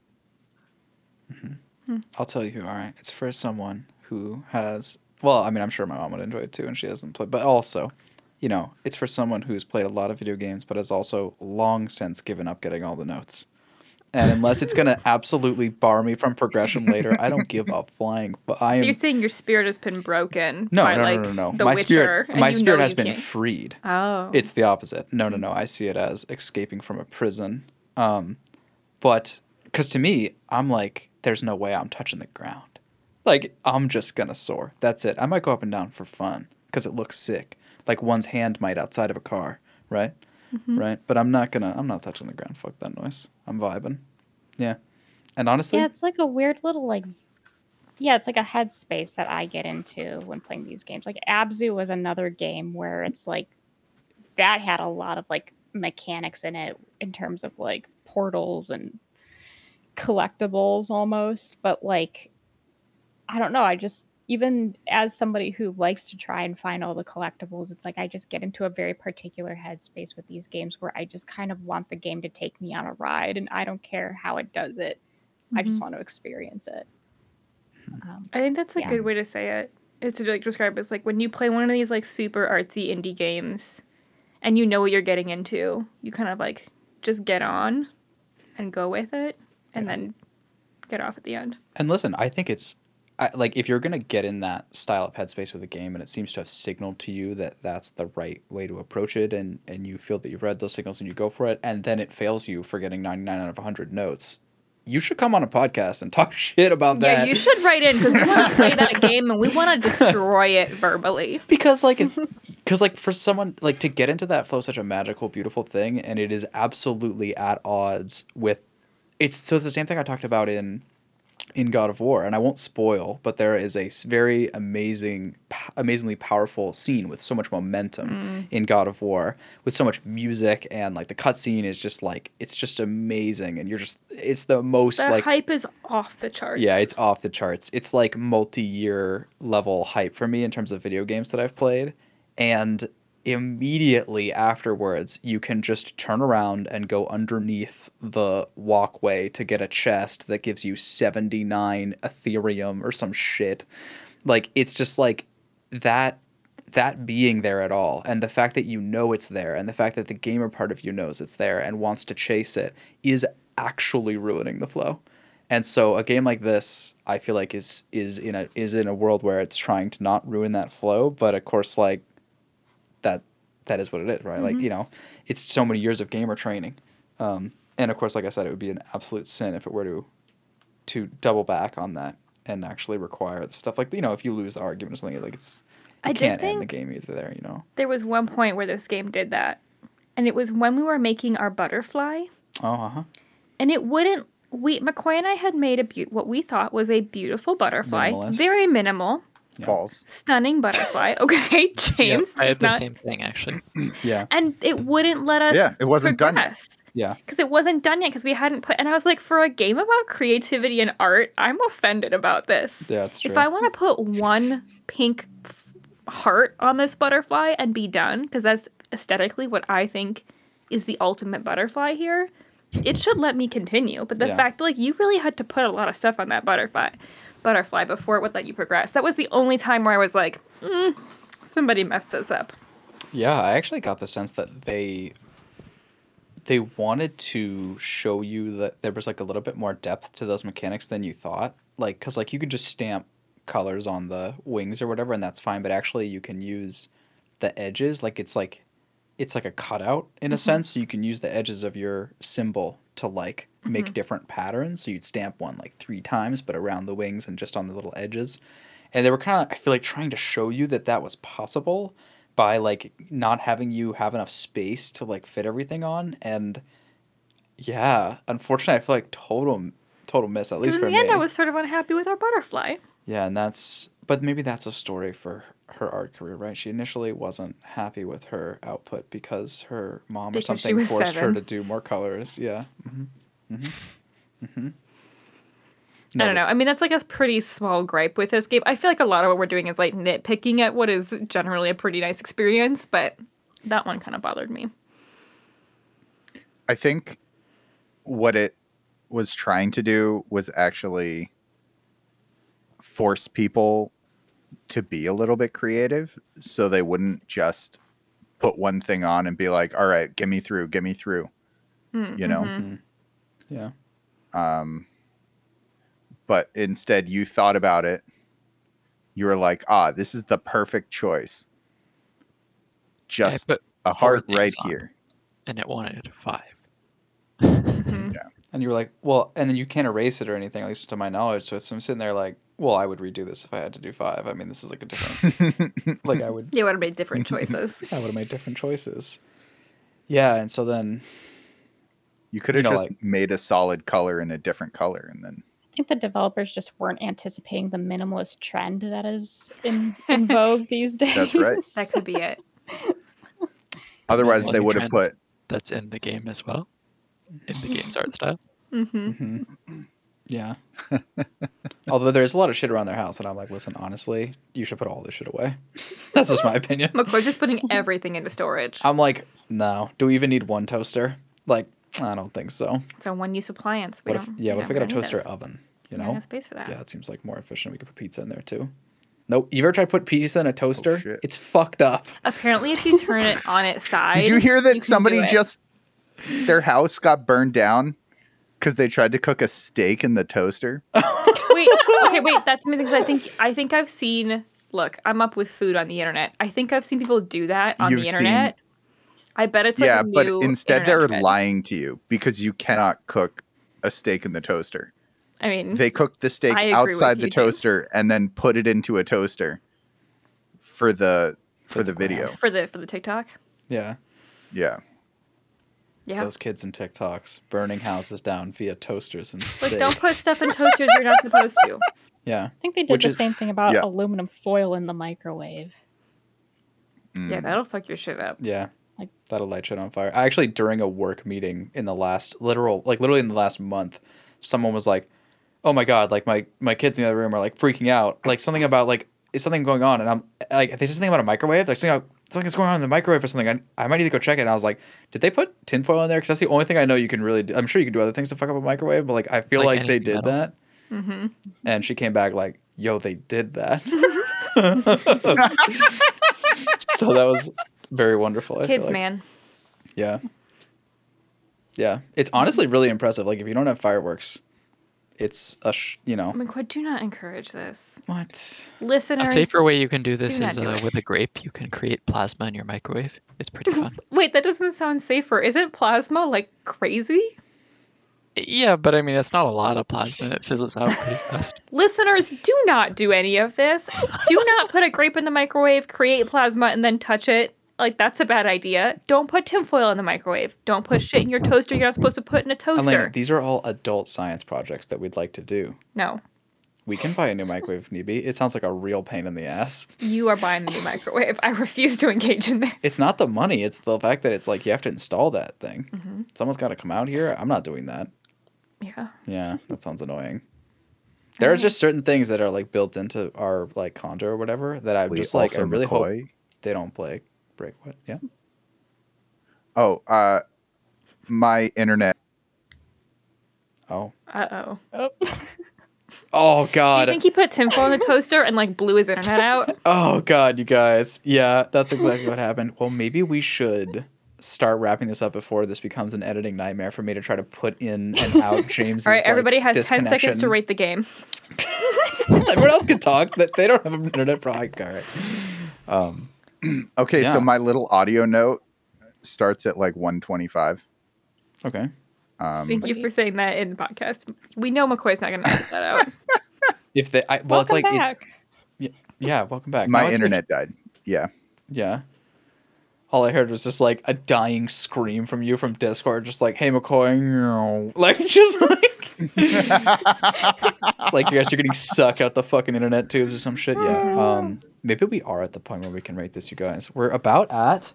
C: Mm-hmm. Hmm.
E: I'll tell you. Who. All right, it's for someone who has. Well, I mean, I'm sure my mom would enjoy it too, and she hasn't played. But also, you know, it's for someone who's played a lot of video games, but has also long since given up getting all the notes. And unless it's gonna absolutely bar me from progression later, I don't give a flying. But I
D: So
E: am.
D: you're saying your spirit has been broken
E: no,
D: by
E: no,
D: like
E: no, no, no.
D: The
E: My
D: Witcher,
E: spirit, my spirit has been
D: can't-
E: freed.
D: Oh,
E: It's the opposite. No, no, no. I see it as escaping from a prison. Um, but because to me, I'm like, there's no way I'm touching the ground. Like I'm just gonna soar. That's it. I might go up and down for fun because it looks sick. Like one's hand might outside of a car, right?
D: Mm-hmm.
E: Right. But I'm not gonna. I'm not touching the ground. Fuck that noise. I'm vibing. Yeah. And honestly,
A: Yeah, it's like a weird little like yeah, it's like a headspace that I get into when playing these games. Like Abzu was another game where it's like that had a lot of like mechanics in it in terms of like portals and collectibles almost, but like I don't know, I just even as somebody who likes to try and find all the collectibles, it's like I just get into a very particular headspace with these games where I just kind of want the game to take me on a ride and I don't care how it does it. I just
D: Mhm.
A: want to experience it. Um,
D: I think that's a
A: Yeah.
D: good way to say it. it. Is to like describe it as like when you play one of these like super artsy indie games, and you know what you're getting into, you kind of like just get on, and go with it, and
E: Yeah.
D: then get off at the end.
E: And listen, I think it's I, like if you're gonna get in that style of headspace with a game, and it seems to have signaled to you that that's the right way to approach it, and and you feel that you've read those signals and you go for it, and then it fails you for getting 99 out of 100 notes. You should come on a podcast and talk shit about that.
D: Yeah, you should write in because we want to play that game and we want to destroy it verbally.
E: because like because like for someone like to get into that flow is such a magical beautiful thing and it is absolutely at odds with it's so it's the same thing i talked about in in god of war and i won't spoil but there is a very amazing p- amazingly powerful scene with so much momentum mm. in god of war with so much music and like the cutscene is just like it's just amazing and you're just it's the most
D: The
E: like
D: hype is off the charts.
E: yeah, it's off the charts. It's like multi-year level hype for me in terms of video games that I've played. And immediately afterwards, you can just turn around and go underneath the walkway to get a chest that gives you 79 Ethereum or some shit. Like it's just like that that being there at all and the fact that you know it's there and the fact that the gamer part of you knows it's there and wants to chase it is actually ruining the flow. And so a game like this, I feel like is is in a is in a world where it's trying to not ruin that flow, but of course like that is what it is, right? Like, you know, it's so many years of gamer training. Um, and of course, like I said, it would be an absolute sin if it were to to double back on that and actually require the stuff like you know, if you lose the argument or something, like it's you
D: I did
E: can't end the game either there, you know.
D: There was one point where this game did that, and it was when we were making our butterfly,
E: Oh, uh-huh.
D: and it wouldn't. We McCoy and I had made a beau- what we thought was a beautiful butterfly,
E: Minimalist.
D: very minimal,
E: Yeah.
B: False.
D: stunning butterfly. Okay, James.
C: I had the
D: not-
C: same thing actually.
E: Yeah.
D: and it wouldn't let us.
B: Yeah, it wasn't done yet.
E: Yeah.
D: because it wasn't done yet because we hadn't put and i was like for a game about creativity and art i'm offended about this
E: Yeah, it's true.
D: if i want to put one pink heart on this butterfly and be done because that's aesthetically what i think is the ultimate butterfly here it should let me continue but the
E: Yeah.
D: fact that like you really had to put a lot of stuff on that butterfly butterfly before it would let you progress. That was the only time where i was like mm, somebody messed this up.
E: Yeah, I actually got the sense that they they wanted to show you that there was like a little bit more depth to those mechanics than you thought. Like cuz like you could just stamp colors on the wings or whatever and that's fine, but actually you can use the edges. Like it's like it's like a cutout in a mm-hmm. sense. So you can use the edges of your symbol to like make mm-hmm. different patterns. So you'd stamp one like 3 times but around the wings and just on the little edges. And they were kind of I feel like trying to show you that that was possible by like not having you have enough space to like fit everything on and yeah unfortunately i feel like total total miss at least
D: in
E: for
D: the
E: me
D: end, I was sort of unhappy with our butterfly.
E: yeah and that's but maybe that's a story for her art career right? She initially wasn't happy with her output because her mom
D: Because
E: or something
D: was
E: forced her to do more colors. Yeah. Hmm hmm hmm
D: I don't know. I mean, that's like a pretty small gripe with this game. I feel like a lot of what we're doing is like nitpicking at what is generally a pretty nice experience, but that one kind of bothered me.
B: I think what it was trying to do was actually force people to be a little bit creative so they wouldn't just put one thing on and be like, all right, get me through, get me through,
D: Mm,
B: you know?
D: mhm.
E: yeah
B: Um, but instead, you thought about it. You were like, ah, this is the perfect choice. Just a heart right
C: things on.
B: here.
C: and it wanted five.
E: And you were like, well, and then you can't erase it or anything, at least to my knowledge. So it's, I'm sitting there like, well, I would redo this if I had to do five. I mean, this is like a different, like I would,
D: You would have made different choices.
E: I would have made different choices. Yeah, and so then,
B: You could
E: You
B: have
E: know,
B: just
E: like-
B: made a solid color in a different color, and then
A: I think the developers just weren't anticipating the minimalist trend that is in, in vogue these days.
B: That's right.
D: that could be it.
B: otherwise they would have put
C: That's in the game as well. In the game's art style.
D: hmm
E: mhm. yeah. Although there's a lot of shit around their house, and I'm like, listen, honestly, you should put all this shit away. That's just my opinion.
D: McCoy's just putting everything into storage.
E: I'm like, no. Do we even need one toaster? Like, I don't think so.
D: It's a one-use appliance. We
E: What if,
D: don't-
E: yeah,
D: we're
E: what if we got a toaster
D: this.
E: oven? You know?
D: have space for that.
E: Yeah, it seems like more efficient. We could put pizza in there too. Nope. You ever tried to put pizza in a toaster?
B: shit.
E: it's fucked up.
D: Apparently, if you turn it on its side,
B: Did you hear that
D: can
B: somebody
D: do it.
B: just their house got burned down because they tried to cook a steak in the toaster?
D: wait? Okay, wait. That's amazing. 'cause I think I think I've seen. Look, I'm up with food on the internet. I think I've seen people do that on
B: You've
D: the
B: seen-
D: internet. I bet it's like
B: yeah,
D: a
B: but instead they're
D: trend.
B: lying to you because you cannot cook a steak in the toaster.
D: I mean,
B: They cooked the steak
D: I agree
B: outside
D: you,
B: the
D: James.
B: toaster and then put it into a toaster for the for,
E: For
B: the
E: the
B: video.
D: for the for the TikTok.
E: Yeah.
B: Yeah.
D: Yeah.
E: Those kids in TikToks burning houses down via toasters and
D: stuff
E: Like,
D: don't put stuff in toasters you're not supposed to.
E: Yeah.
A: I think they did
E: Which
A: the
E: is-
A: same thing about
B: Yeah.
A: aluminum foil in the microwave.
D: Yeah,
B: Mm.
D: that'll fuck your shit up.
E: Yeah.
A: Like-
E: That'll light shit on fire. I actually during a work meeting in the last literal like literally in the last month, someone was like, "Oh my god, like my my kids in the other room are like freaking out. Like something about like is something going on?" And I'm like, "They said something about a microwave. Like something something's going on in the microwave or something. I, I might need to go check it." And I was like, "Did they put tinfoil in there? Because that's the only thing I know you can really. Do. I'm sure you can do other things to fuck up a microwave, but like I feel
C: Like
E: like, they did
C: metal.
E: that."
D: Mm-hmm.
E: And she came back like, "Yo, they did that." so that was very wonderful. I feel
D: Kids,
E: like.
D: man.
E: Yeah. Yeah. It's honestly really impressive. Like if you don't have fireworks, it's a sh- you know
D: McCoy, do not encourage this.
E: what?
D: Listeners.
C: A safer way you can do this
D: do not
C: is
D: do
C: uh,
D: it.
C: with a grape. You can create plasma in your microwave. It's pretty fun.
D: Wait, that doesn't sound safer. Isn't plasma like crazy?
C: yeah, but I mean, it's not a lot of plasma. It fizzles out pretty fast.
D: Listeners, do not do any of this. Do not put a grape in the microwave, create plasma, and then touch it. Like that's a bad idea. Don't put tinfoil in the microwave. Don't put shit in your toaster you're not supposed to put in a toaster.
E: Elena, these are all adult science projects that we'd like to do.
D: no,
E: We can buy a new microwave if need be. It sounds like a real pain in the ass.
D: you are buying the new microwave. I refuse to engage in this.
E: It's not the money, it's the fact that it's like you have to install that thing.
D: Mhm.
E: Someone's got to come out here. I'm not doing that.
D: Yeah.
E: Yeah, that sounds annoying. There's just certain things that are like built into our like condo or whatever that I'm just like I
B: Also
E: really hope they don't play break what? Yeah.
B: Oh, uh my internet
E: Oh.
D: Uh oh.
A: Oh.
E: Oh
D: Do you think he put tinfoil in the toaster and like blew his internet out?
E: Oh god, you guys. Yeah, that's exactly what happened. Well, maybe we should start wrapping this up before this becomes an editing nightmare for me to try to put in and out James.
D: All right, everybody has 10 seconds to rate the game.
E: Everyone else can talk. That they don't have an internet problem. All right. Um,
B: Okay,
E: Yeah.
B: so my little audio note starts at like 125.
E: okay.
B: Um,
D: Thank you for saying that in the podcast. We know McCoy's not going to edit that out.
E: If they, I, well, it's like
A: back.
E: it's yeah. Welcome back.
B: my
E: No, it's-
B: internet died. Yeah.
E: Yeah. all I heard was just like a dying scream from you from Discord, just like, "Hey McCoy," meow." like just like it's like you guys are getting sucked out the fucking internet tubes or some shit. Yeah. Um, maybe we are at the point where we can rate this, you guys. We're about at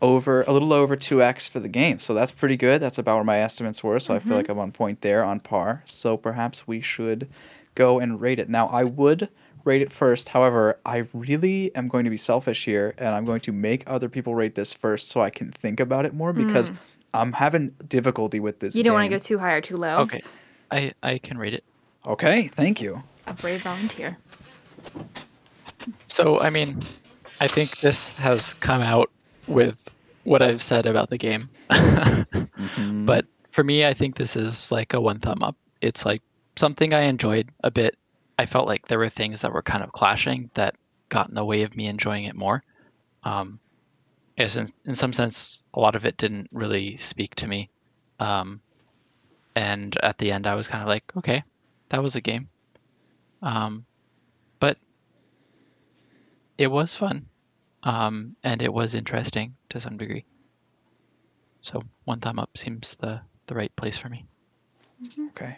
E: over a little over two x for the game, so that's pretty good. That's about where my estimates were. So I feel mm-hmm. like I'm on point there, on par. So perhaps we should go and rate it. Now I would rate it first. However, I really am going to be selfish here, and I'm going to make other people rate this first, so I can think about it more because. Mm. I'm having difficulty with this.
D: You don't want to go too high or too low.
C: Okay, I I can rate it.
E: Okay, thank you.
D: A brave volunteer.
C: So I mean, I think this has come out with what I've said about the game.
E: Mm-hmm.
C: But for me, I think this is like a one thumb up. It's like something I enjoyed a bit. I felt like there were things that were kind of clashing that got in the way of me enjoying it more. Um, yes, in, in some sense, a lot of it didn't really speak to me. Um, and at the end, I was kind of like, okay, that was a game. Um, but it was fun. Um, and it was interesting to some degree. So one thumb up seems the, the right place for me.
E: Okay,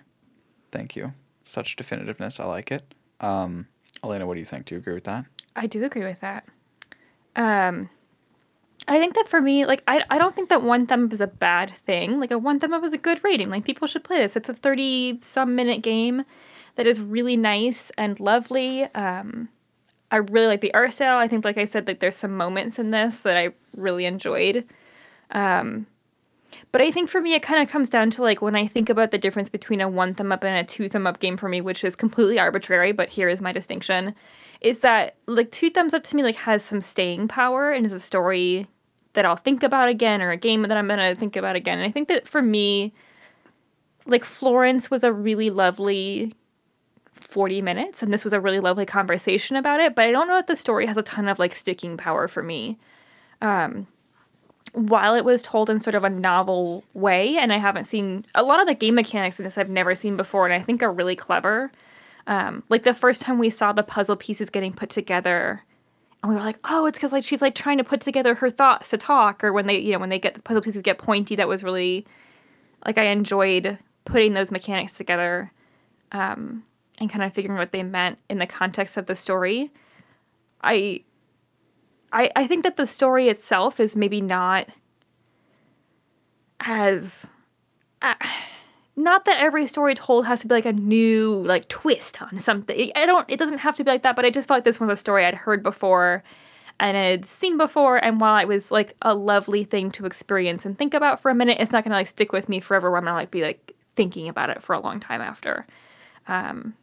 E: thank you. Such definitiveness. I like it. Um, Elena, what do you think? Do you agree with that?
D: I do agree with that. Um, I think that for me, like, I, I don't think that one thumb up is a bad thing. Like, a one thumb up is a good rating. Like, people should play this. It's a 30 some minute game that is really nice and lovely. Um, I really like the art style. I think, like I said, like, there's some moments in this that I really enjoyed. Um, but I think for me, it kind of comes down to like when I think about the difference between a one thumb up and a two thumb up game for me, which is completely arbitrary, but here is my distinction, is that like two thumbs up to me like has some staying power and is a story that I'll think about again or a game that I'm gonna think about again. And I think that for me, like Florence was a really lovely 40 minutes and this was a really lovely conversation about it, but I don't know if the story has a ton of like sticking power for me. Um while it was told in sort of a novel way, and I haven't seen a lot of the game mechanics in this I've never seen before, and I think are really clever. Um, like the first time we saw the puzzle pieces getting put together, and we were like, "Oh, it's because like she's like trying to put together her thoughts to talk," or when they, you know, when they get the puzzle pieces get pointy. That was really like I enjoyed putting those mechanics together, um, and kind of figuring what they meant in the context of the story. I I, I think that the story itself is maybe not as uh, not that every story told has to be like a new like twist on something i don't it doesn't have to be like that but i just felt like this was a story i'd heard before and i'd seen before and while it was like a lovely thing to experience and think about for a minute it's not gonna like stick with me forever where i'm gonna like be like thinking about it for a long time after um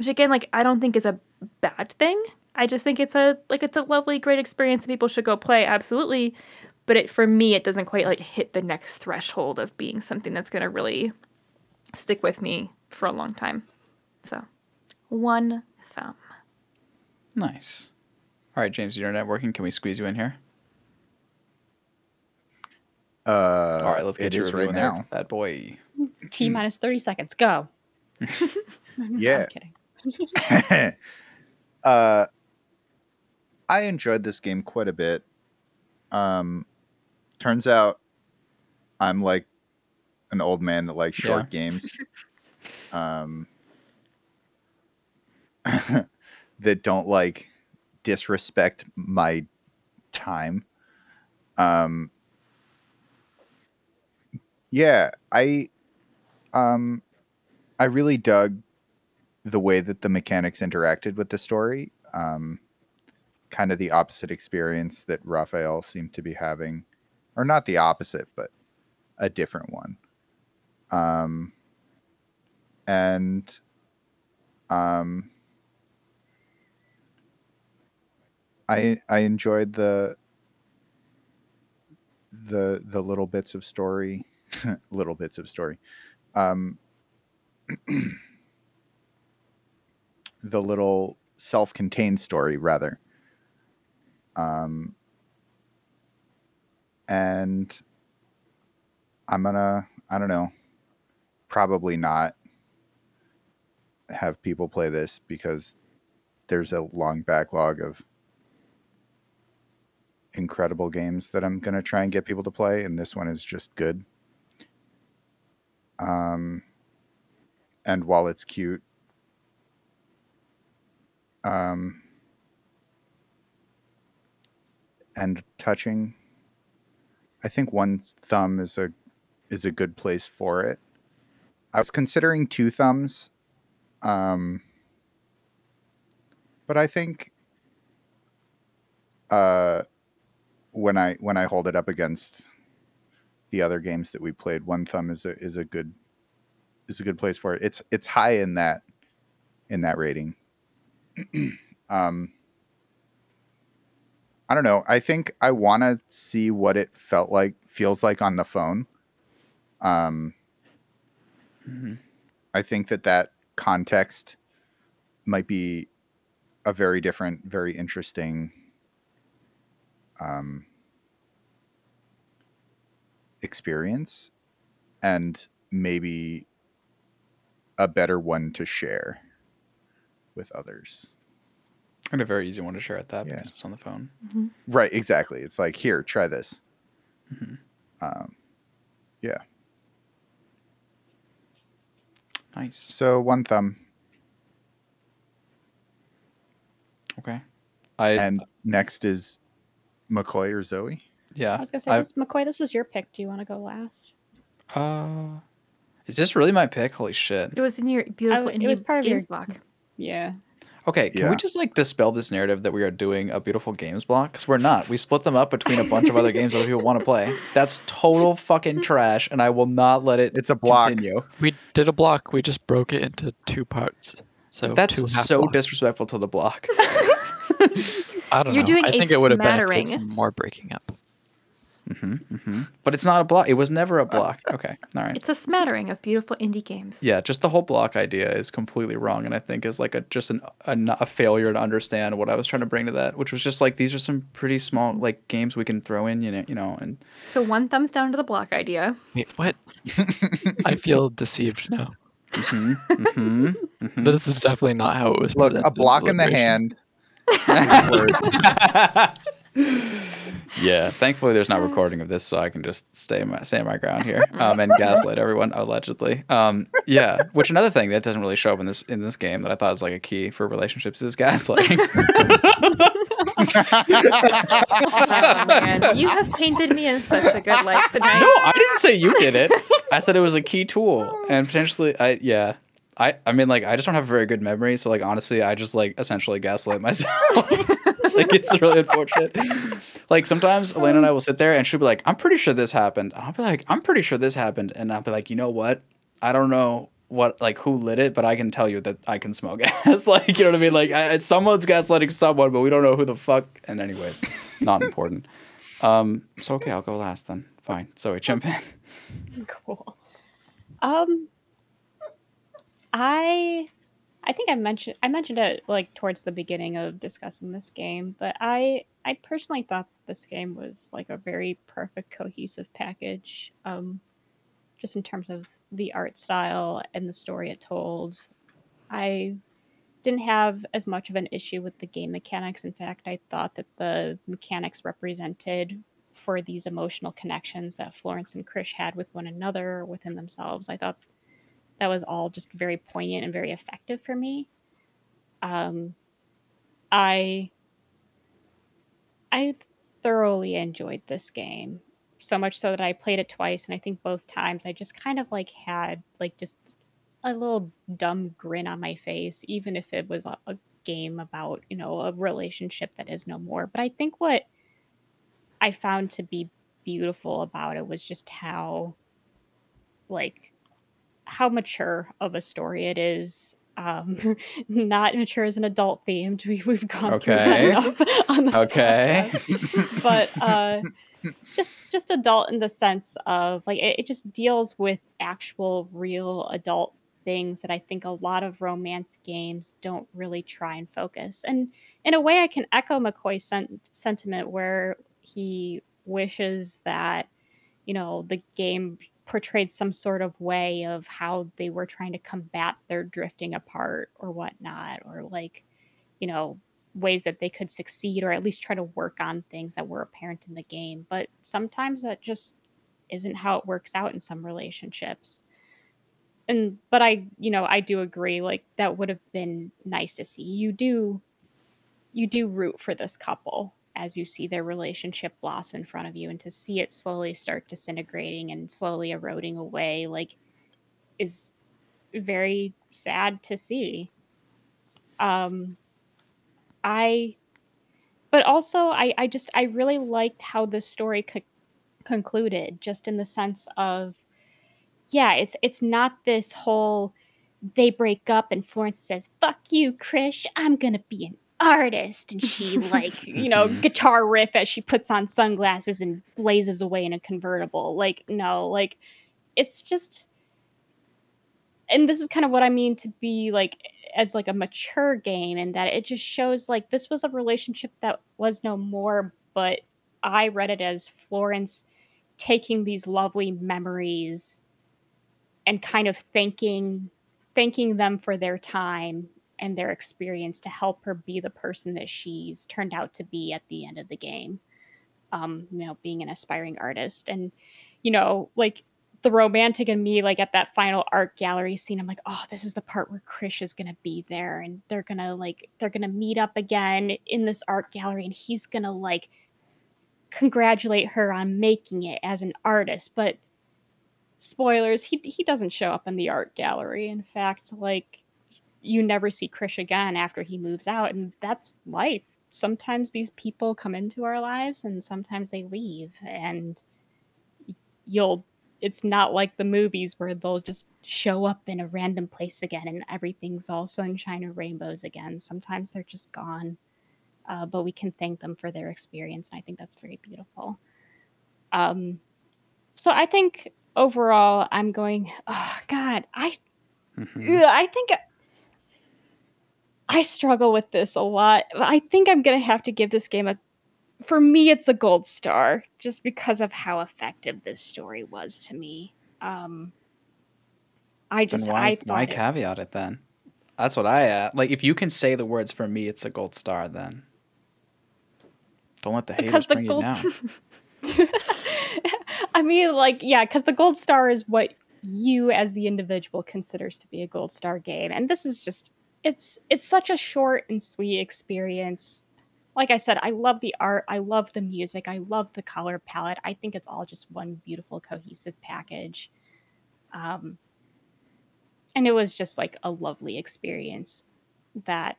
D: which again like i don't think is a bad thing I just think it's a like it's a lovely, great experience that people should go play, absolutely. But it for me, it doesn't quite like hit the next threshold of being something that's gonna really stick with me for a long time. So, one thumb.
E: Nice. All right, James, you're networking. Can we squeeze you in here?
B: Uh,
E: All right, let's get you
B: is
E: right
B: right
E: now.
B: now.
E: Bad boy.
A: T minus 30 seconds. Go.
B: Yeah.
A: I'm kidding.
B: uh, I enjoyed this game quite a bit. Um, turns out I'm like an old man that likes short games. Um, that don't like disrespect my time. Um, yeah, I, um, I really dug the way that the mechanics interacted with the story. Um, kind of the opposite experience that Raphael seemed to be having, or not the opposite, but a different one. Um, and um, I I enjoyed the the the little bits of story, little bits of story. Um, the little self-contained story rather um and i'm gonna i don't know probably not have people play this because there's a long backlog of incredible games that I'm going to try and get people to play, and this one is just good. Um, and while it's cute, um, and touching, I think one thumb is a is a good place for it. I was considering two thumbs, um, but I think uh, when I when I hold it up against the other games that we played, one thumb is a is a good is a good place for it. It's it's high in that in that rating. um, I don't know. I think I want to see what it felt like feels like on the phone. Um,
E: Mhm.
B: I think that that context might be a very different, very interesting um, experience, and maybe a better one to share with others.
E: And a very easy one to share at that
B: Yeah.
E: because it's on the phone.
B: Right, exactly. It's like, here, try this.
E: Mhm.
B: Um, yeah.
E: Nice.
B: So one thumb,
E: Okay. I
B: and next is McCoy or Zoe.
E: yeah.
A: I was gonna say, this, McCoy, this was your pick. Do you want to go last?
E: Uh, is this really my pick? Holy shit.
D: It was in your beautiful
A: it
D: indie
A: was part of your-
D: block.
A: Yeah.
E: Okay, can
B: Yeah.
E: we just like dispel this narrative that we are doing a beautiful games block? Because we're not. We split them up between a bunch of other games other people want to play. That's total fucking trash, and I will not let it
B: It's a block.
E: continue.
C: We did a block. We just broke it into two parts. So
E: That's
C: two half
E: so
C: blocks.
E: disrespectful to the block.
C: I don't
D: You're
C: know.
D: doing
C: I
D: a
C: think it would have
D: smattering.
C: more breaking up.
E: Hmm hmm But it's not a block. It was never a block. Okay, all right.
D: It's a smattering of beautiful indie games.
E: Yeah, just the whole block idea is completely wrong, and I think is like a just an, a, n- a failure to understand what I was trying to bring to that, which was just like these are some pretty small like games we can throw in, you know, you know, and
D: So one thumbs down to the block idea.
C: Wait, what? I feel deceived now.
E: mhm, mhm, mhm.
C: This is definitely not how it was.
B: Look,
C: presented
B: a block in the
C: deliberation.
B: hand. word.
E: yeah, thankfully there's not recording of this, so I can just stay my stay my ground here um, and gaslight everyone allegedly. Um, yeah, which another thing that doesn't really show up in this in this game that I thought was like a key for relationships is gaslighting.
D: Oh man, you have painted me in such a good light tonight.
E: no, I didn't say you did it. I said it was a key tool and potentially I yeah. I, I mean like I just don't have a very good memory, so like honestly I just like essentially gaslight myself. like it's really unfortunate. Like sometimes Elena and I will sit there and she'll be like, I'm pretty sure this happened. And I'll be like, I'm pretty sure this happened. And I'll be like, you know what? I don't know what like who lit it, but I can tell you that I can smell gas. like you know what I mean? Like I, someone's gaslighting someone, but we don't know who the fuck. And anyways, not important. Um, so okay, I'll go last then. Fine. So we jump in.
A: Cool. Um, I, I think I mentioned I mentioned it like towards the beginning of discussing this game, but I I personally thought this game was like a very perfect cohesive package. Um, just in terms of the art style and the story it told. I didn't have as much of an issue with the game mechanics. In fact, I thought that the mechanics represented for these emotional connections that Florence and Krish had with one another, within themselves. I thought that was all just very poignant and very effective for me. Um, I I thoroughly enjoyed this game so much so that I played it twice, and I think both times I just kind of like had like just a little dumb grin on my face, even if it was a, a game about you know a relationship that is no more. But I think what I found to be beautiful about it was just how like how mature of a story it is. Um, not mature as an adult themed. We, we've gone through that
E: Okay.
A: enough on this
E: Okay.
A: podcast. but uh, just just adult in the sense of like it, it just deals with actual real adult things that I think a lot of romance games don't really try and focus. And in a way, I can echo McCoy's sen- sentiment where he wishes that you know the game portrayed some sort of way of how they were trying to combat their drifting apart or whatnot or like you know ways that they could succeed or at least try to work on things that were apparent in the game. But sometimes that just isn't how it works out in some relationships. And but I, you know, I do agree like that would have been nice to see. You do you do root for this couple as you see their relationship blossom in front of you and to see it slowly start disintegrating and slowly eroding away like is very sad to see. Um i but also i i just i really liked how the story co- concluded just in the sense of yeah it's it's not this whole they break up and florence says fuck you krish i'm gonna be an artist and she like you know mm-hmm. guitar riff as she puts on sunglasses and blazes away in a convertible. Like no like it's just and this is kind of what i mean to be like as like a mature game and that it just shows like this was a relationship that was no more but i read it as florence taking these lovely memories and kind of thanking thanking them for their time and their experience to help her be the person that she's turned out to be at the end of the game. Um, you know, being an aspiring artist. And, you know, like the romantic in me, like at that final art gallery scene, I'm like, oh, this is the part where Krish is gonna be there and they're gonna like they're gonna meet up again in this art gallery and he's gonna like congratulate her on making it as an artist. But spoilers, he he doesn't show up in the art gallery. In fact, like you never see Krish again after he moves out, and that's life. Sometimes these people come into our lives, and sometimes they leave, and you'll. It's not like the movies where they'll just show up in a random place again and everything's all sunshine and rainbows again. Sometimes they're just gone, uh, but we can thank them for their experience, and I think that's very beautiful. Um, so I think overall, I'm going. Oh God, I
E: Mhm.
A: Ugh, I think I struggle with this a lot. I think I'm gonna have to give this game a. For me, it's a gold star, just because of how effective this story was to me. Um, I just
E: Then why,
A: I
E: why
A: it-
E: caveat it then? That's what I uh, like. If you can say the words for me, it's a gold star. Then don't let the haters
A: the
E: bring
A: gold.
E: you down.
A: I mean, like, yeah, because the gold star is what you as the individual considers to be a gold star game, and this is just it's it's such a short and sweet experience. Like I said, I love the art, I love the music, I love the color palette. I think it's all just one beautiful, cohesive package. Um, and it was just like a lovely experience that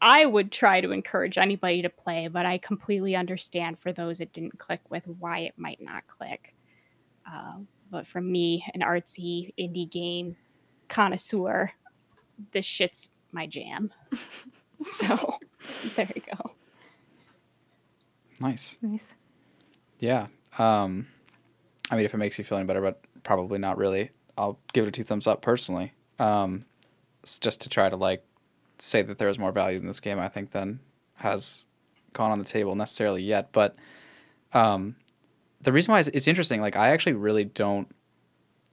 A: I would try to encourage anybody to play, but I completely understand for those it didn't click with why it might not click. Uh, but for me, an artsy indie game connoisseur, this shit's my jam. so there you go.
E: Nice.
D: Nice.
E: Yeah. Um, I mean, if it makes you feel any better, but probably not really. I'll give it a two thumbs up personally. Um, just to try to like say that there is more value in this game. I think than has gone on the table necessarily yet. But um, the reason why it's, it's interesting, like I actually really don't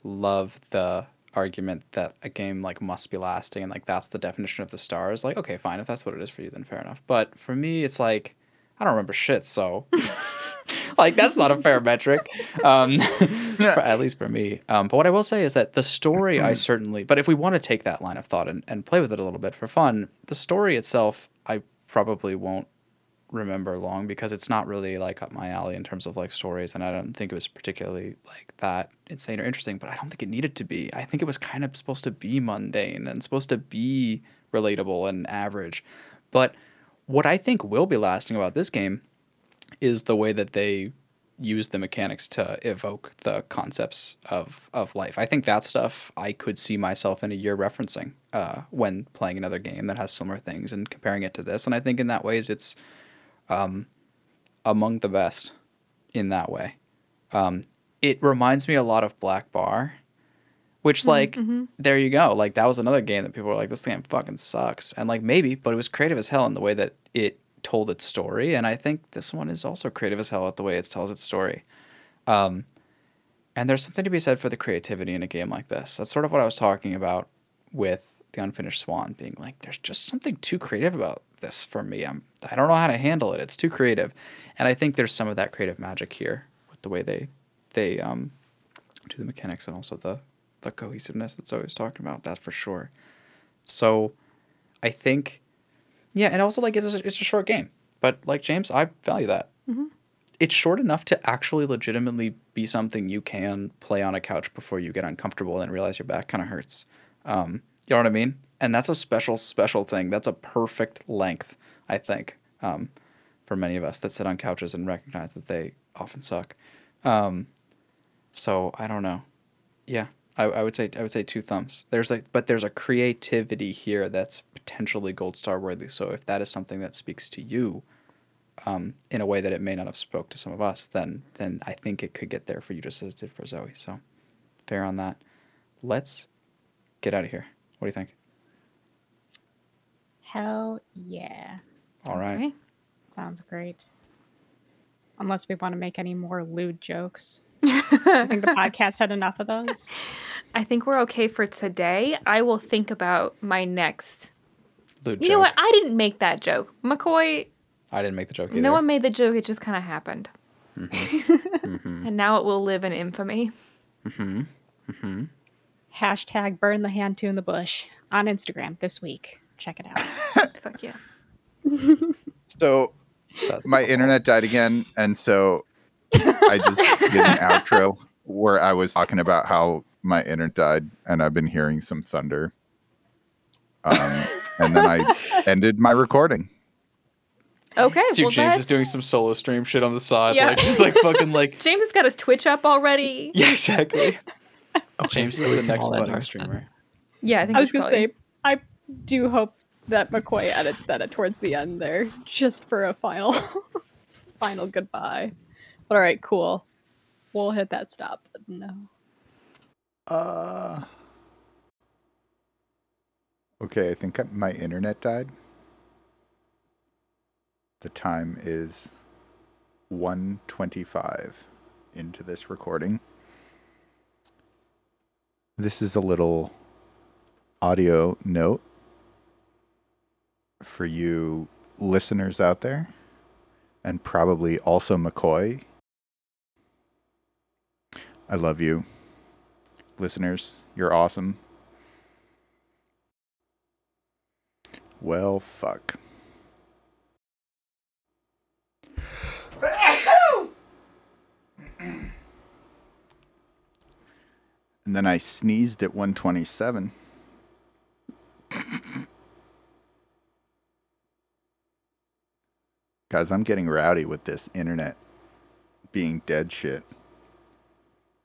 E: love the argument that a game like must be lasting and like that's the definition of the stars. Like, okay, fine, if that's what it is for you, then fair enough. But for me, it's like I don't remember shit, so like that's not a fair metric. Um, for, at least for me. Um, but what I will say is that the story, I certainly. But if we want to take that line of thought and, and play with it a little bit for fun, the story itself, I probably won't remember long because it's not really like up my alley in terms of like stories and I don't think it was particularly like that insane or interesting but I don't think it needed to be. I think it was kind of supposed to be mundane and supposed to be relatable and average. But what I think will be lasting about this game is the way that they use the mechanics to evoke the concepts of of life. I think that stuff I could see myself in a year referencing uh, when playing another game that has similar things and comparing it to this. And I think in that ways it's um, among the best in that way. Um, it reminds me a lot of Blackbar, which like
D: Mhm.
E: there you go. Like that was another game that people were like, this game fucking sucks. And like maybe, but it was creative as hell in the way that it told its story. And I think this one is also creative as hell at the way it tells its story. Um, and there's something to be said for the creativity in a game like this. That's sort of what I was talking about with the unfinished swan being like, there's just something too creative about this for me. I'm I don't know how to handle it. It's too creative, and I think there's some of that creative magic here with the way they they um do the mechanics and also the the cohesiveness that's always talked about. That for sure. So, I think, yeah, and also like it's a, it's a short game, but like James, I value that. It's short enough to actually legitimately be something you can play on a couch before you get uncomfortable and realize your back kind of hurts. Um, you know what I mean? And that's a special, special thing. That's a perfect length, I think, um, for many of us that sit on couches and recognize that they often suck. Um, so I don't know. Yeah, I, I would say I would say two thumbs. There's like, but there's a creativity here that's potentially gold star worthy. So if that is something that speaks to you, um, in a way that it may not have spoke to some of us, then then I think it could get there for you just as it did for Zoe. So fair on that. Let's get out of here. What do you think?
A: Hell yeah.
E: All right.
D: Okay.
A: Sounds great. Unless we want to make any more lewd jokes. I think the podcast had enough of those.
D: I think we're okay for today. I will think about my next.
E: Lewd
D: You
E: joke.
D: know what? I didn't make that joke. McCoy,
E: I didn't make the joke either.
D: no one made the joke. It just kind of happened.
E: Mm-hmm.
D: And now it will live in infamy.
E: Mm-hmm. Mm-hmm.
A: Hashtag burn the hand to in the bush on Instagram this week. Check it out.
D: Fuck yeah.
B: So
E: That's
B: my internet died again, and so I just did an outro where I was talking about how my internet died, and I've been hearing some thunder. Um, and then I ended my recording.
D: Okay.
E: Dude,
D: well,
E: James
D: that's...
E: is doing some solo stream shit on the side.
D: Yeah.
E: Like just like fucking like
D: James has got his Twitch up already.
E: Yeah, exactly.
C: Okay,
E: James
C: so
E: is the next
C: all end
E: budding streamer.
D: Yeah, I think
A: I was gonna
D: probably-
A: say, I do hope that McCoy edits that towards the end there, just for a final, final goodbye. But all right, cool. We'll hit that stop button now.
B: Uh. Okay, I think my internet died. The time is 1:25 into this recording. This is a little audio note for you listeners out there and probably also McCoy. I love you listeners. You're awesome. Well, fuck. and then I sneezed at 127. Guys, I'm getting rowdy with this internet being dead shit.